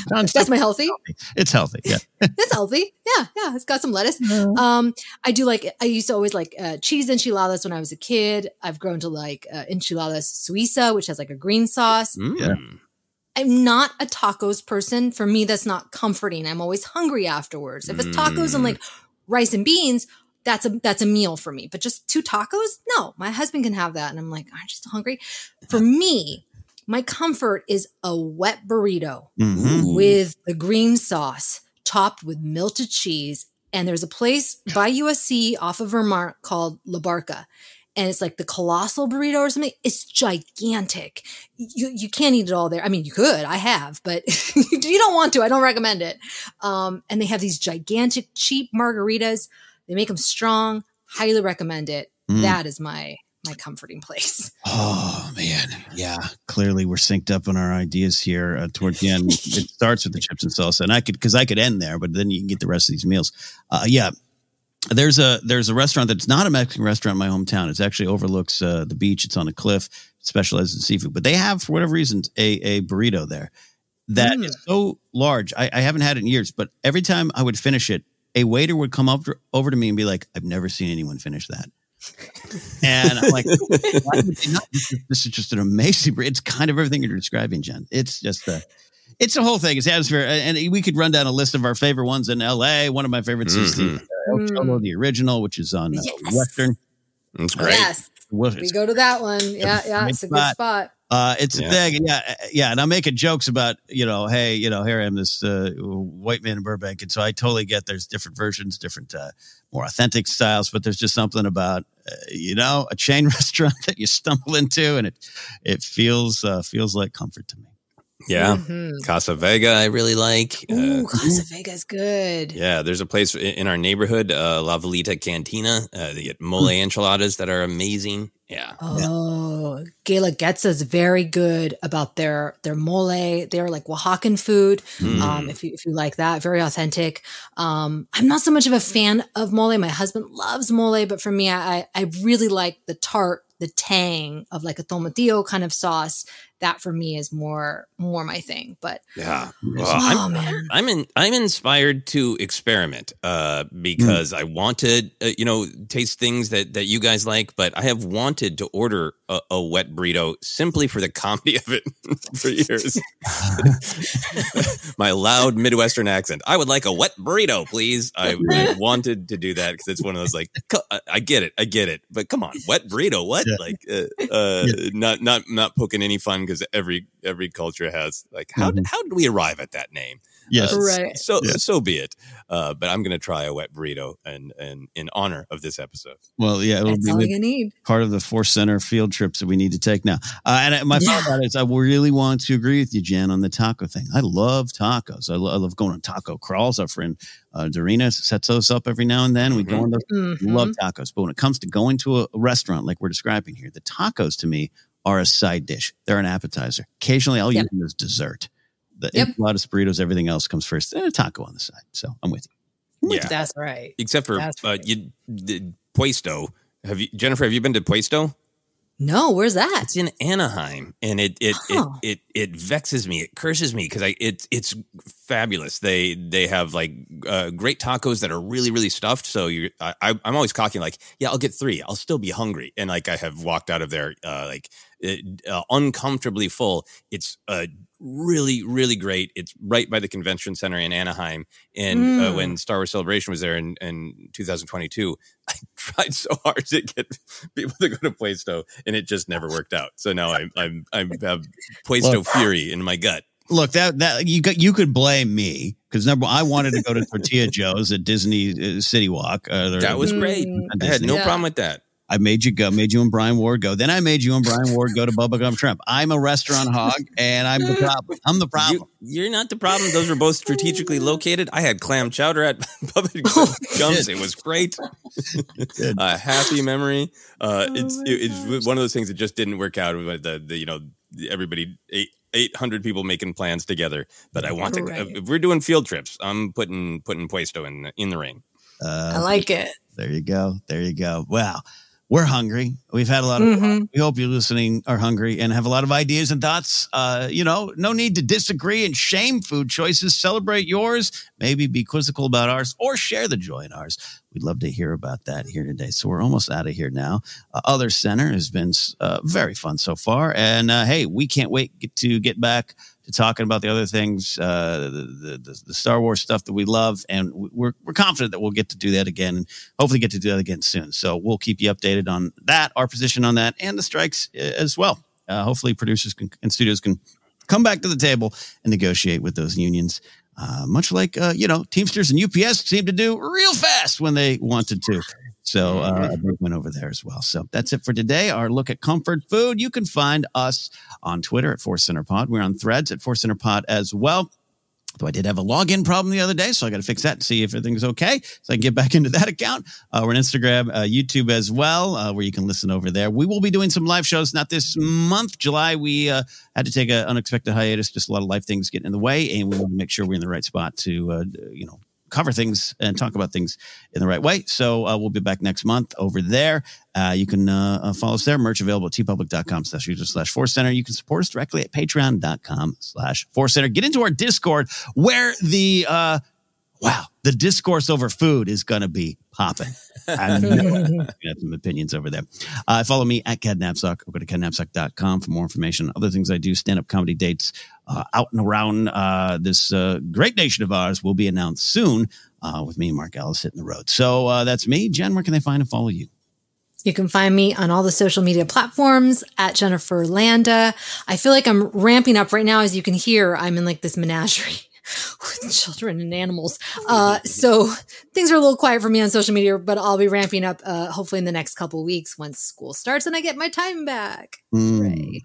That's my healthy. It's healthy. Yeah. It's healthy. Yeah, yeah. It's got some lettuce. Um, I do like. I used to always like uh, cheese enchiladas when I was a kid. I've grown to like uh, enchiladas suiza, which has like a green sauce. Mm. I'm not a tacos person. For me, that's not comforting. I'm always hungry afterwards. If it's tacos and like rice and beans, that's a that's a meal for me. But just two tacos, no. My husband can have that, and I'm like, I'm just hungry? For me, my comfort is a wet burrito Mhm. with the green sauce topped with melted cheese. And there's a place by USC off of Vermont called La Barca. And it's like the colossal burrito or something. It's gigantic. You you can't eat it all there. I mean, you could. I have, but you don't want to. I don't recommend it. Um, and they have these gigantic, cheap margaritas. They make them strong. Highly recommend it. Mm. That is my my comforting place. Oh man, yeah. Clearly, we're synced up on our ideas here. Uh, towards the end, it starts with the chips and salsa, and I could because I could end there, but then you can get the rest of these meals. Uh, yeah, there's a there's a restaurant that's not a Mexican restaurant in my hometown. It actually overlooks uh, the beach. It's on a cliff. It specializes in seafood, but they have for whatever reason a a burrito there that is so large. I, I haven't had it in years, but every time I would finish it, a waiter would come up over to me and be like, "I've never seen anyone finish that." And I'm like, why would they not? This is, this is just an amazing. It's kind of everything you're describing, Jen. It's just a, it's a whole thing. It's atmosphere, and we could run down a list of our favorite ones in L.A. One of my favorites is the uh, El Cholo, the original, which is on uh, Yes. Western. It's great. Yes. we go to that one. Yeah, yeah, it's a good spot. Uh, it's Yeah. a thing. Yeah, yeah. And I'm making jokes about, you know, hey, you know, here I am, this uh, white man in Burbank. And so I totally get there's different versions, different, uh, more authentic styles, but there's just something about, uh, you know, a chain restaurant that you stumble into and it, it feels, uh, feels like comfort to me. Yeah. Mhm. Casa Vega, I really like. Ooh, Uh, Casa Vega's good. yeah, there's a place in our neighborhood, uh, La Velita Cantina. Uh, they get mole enchiladas that are amazing. Yeah. Oh, Guelaguetza very good about their their mole. They're like Oaxacan food. Mm. Um, if you if you like that, very authentic. Um, I'm not so much of a fan of mole. My husband loves mole, but for me, I I really like the tart, the tang of like a tomatillo kind of sauce. That for me is more more my thing. But Yeah. Well, oh I'm, man, I'm in, I'm inspired to experiment uh, because I want to, uh, you know, taste things that, that you guys like, but I have wanted to order a, a wet burrito simply for the comedy of it for years. My loud Midwestern accent. I would like a wet burrito, please. I, I wanted to do that because it's one of those like, I- I get it, I get it, but come on, wet burrito, what? Yeah. Like, uh, uh, not not not poking any fun because every every culture has like how Mhm. how did we arrive at that name? Yes. Uh, Right. So Yeah. so be it. Uh, but I'm gonna try a wet burrito and and in honor of this episode. Well, yeah, it'll that's be all the- you need. part of the Force Center field trips that we need to take now. Uh, and I- my Yeah. thought about it is I really want to agree with you, Jen, on the taco thing. I love tacos. I, lo- I love going on taco crawls. Our friend uh, Dorina sets those up every now and then. We go on those. Mhm. Love tacos. But when it comes to going to a restaurant like we're describing here, the tacos to me are a side dish. They're an appetizer. Occasionally I'll Yep. use them as dessert. The Yep. enchiladas, burritos, everything else comes first. Then a taco on the side. So I'm with you. Yeah. That's right. Except for That's uh, you, the Puesto. Have you Jennifer? Have you been to Puesto? No, where's that? It's in Anaheim, and it it Huh. it, it it vexes me. It curses me because I it's it's fabulous. They they have like uh, great tacos that are really really stuffed. So you, I, I I'm always cocking like, yeah, I'll get three. I'll still be hungry, and like I have walked out of there uh, like it, uh, uncomfortably full. It's uh, really really great. It's right by the convention center in Anaheim, and uh, Mm. when Star Wars Celebration was there in in 2022, I tried so hard to get people to go to Puesto, and it just never worked out. So now I'm I'm I have Puesto Look. fury in my gut. Look, that that you got, you could blame me because number I wanted to go to Tortilla Joe's at Disney uh, City Walk. Uh, That was great. Mm, I had no Yeah. problem with that. I made you go, made you and Brian Ward go. Then I made you and Brian Ward go to Bubba Gump Shrimp. I'm a restaurant hog, and I'm the problem. I'm the problem. You, you're not the problem. Those were both strategically located. I had clam chowder at Bubba Gump's. It was great. A happy memory. Uh, it's it, it's one of those things that just didn't work out. with The, the you know everybody eight. 800 people making plans together but i want to if we're doing field trips i'm putting putting puesto in the, in the ring Uh, I like it. There you go. There you go. Wow. We're hungry. We've had a lot of Mhm. We hope you're listening are hungry and have a lot of ideas and thoughts. Uh, you know, no need to disagree and shame food choices. Celebrate yours. Maybe be quizzical about ours or share the joy in ours. We'd love to hear about that here today. So we're almost out of here now. Uh, Other Center has been uh, very fun so far. And uh, hey, we can't wait to get back to talking about the other things, uh, the, the, the Star Wars stuff that we love. And we're, we're confident that we'll get to do that again and hopefully get to do that again soon. So we'll keep you updated on that, our position on that, and the strikes uh, as well. Uh, hopefully, producers can, and studios can come back to the table and negotiate with those unions. Uh, much like uh, you know, Teamsters and UPS seem to do real fast when they wanted to. So uh, a big win over there as well. So that's it for today. Our look at comfort food. You can find us on Twitter at Force Center Pod. We're on Threads at Force Center Pod as well. Though I did have a login problem the other day, so I got to fix that and see if everything's okay, so I can get back into that account. Uh, we're on Instagram, uh, YouTube as well, uh, where you can listen over there. We will be doing some live shows, not this month, July. We uh, had to take an unexpected hiatus, just a lot of life things getting in the way, and we want to make sure we're in the right spot to, uh, you know, cover things and talk about things in the right way. So uh, we'll be back next month over there. Uh, you can uh, uh, follow us there. Merch available at teepublic.com slash user slash force center. You can support us directly at patreon.com slash force center. Get into our Discord where the, uh, wow, the discourse over food is going to be popping. I have some opinions over there. Uh, follow me at Ken Napzok or go to kennapzok.com for more information. Other things I do, stand up comedy dates uh, out and around uh, this uh, great nation of ours will be announced soon uh, with me and Mark Ellis hitting the road. So uh, that's me. Jen, where can they find and follow you? You can find me on all the social media platforms at Jennifer Landa. I feel like I'm ramping up right now. As you can hear, I'm in like this menagerie with children and animals. Uh, so things are a little quiet for me on social media, but I'll be ramping up uh, hopefully in the next couple weeks once school starts and I get my time back. Mm.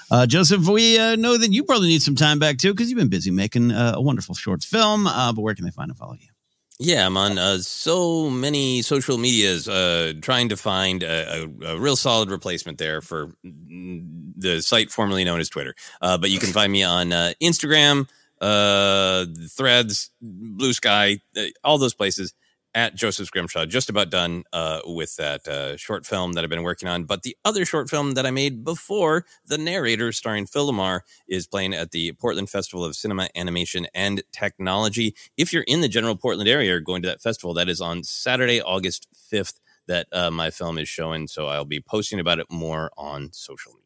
uh, Joseph, we uh, know that you probably need some time back too because you've been busy making uh, a wonderful short film. Uh, but where can they find and follow you? Yeah, I'm on uh, so many social medias uh, trying to find a, a, a, real solid replacement there for the site formerly known as Twitter. Uh, but you can find me on uh, Instagram, uh, Threads, Blue Sky, uh, all those places at Joseph Scrimshaw. Just about done uh, with that uh, short film that I've been working on. But the other short film that I made before, The Narrator, starring Phil LaMarr, is playing at the Portland Festival of Cinema, Animation, and Technology. If you're in the general Portland area or going to that festival, that is on Saturday, August 5th, that my film is showing. So I'll be posting about it more on social media.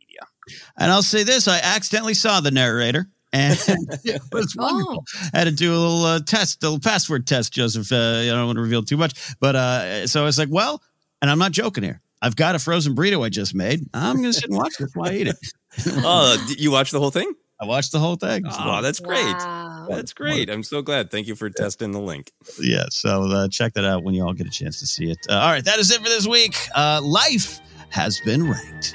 And I'll say this I accidentally saw The Narrator and it was wonderful. Oh. I had to do a little uh, test, a little password test, Joseph. Uh, I don't want to reveal too much, but uh, so I was like, well, and I'm not joking here. I've got a frozen burrito I just made. I'm going to sit and watch this while I eat it. oh, you watched the whole thing? I watched the whole thing. Oh, that's great. Wow. That's great. I'm so glad. Thank you for testing the link. Yeah. So uh, check that out when you all get a chance to see it. Uh, all right. That is it for this week. Uh, life has been ranked.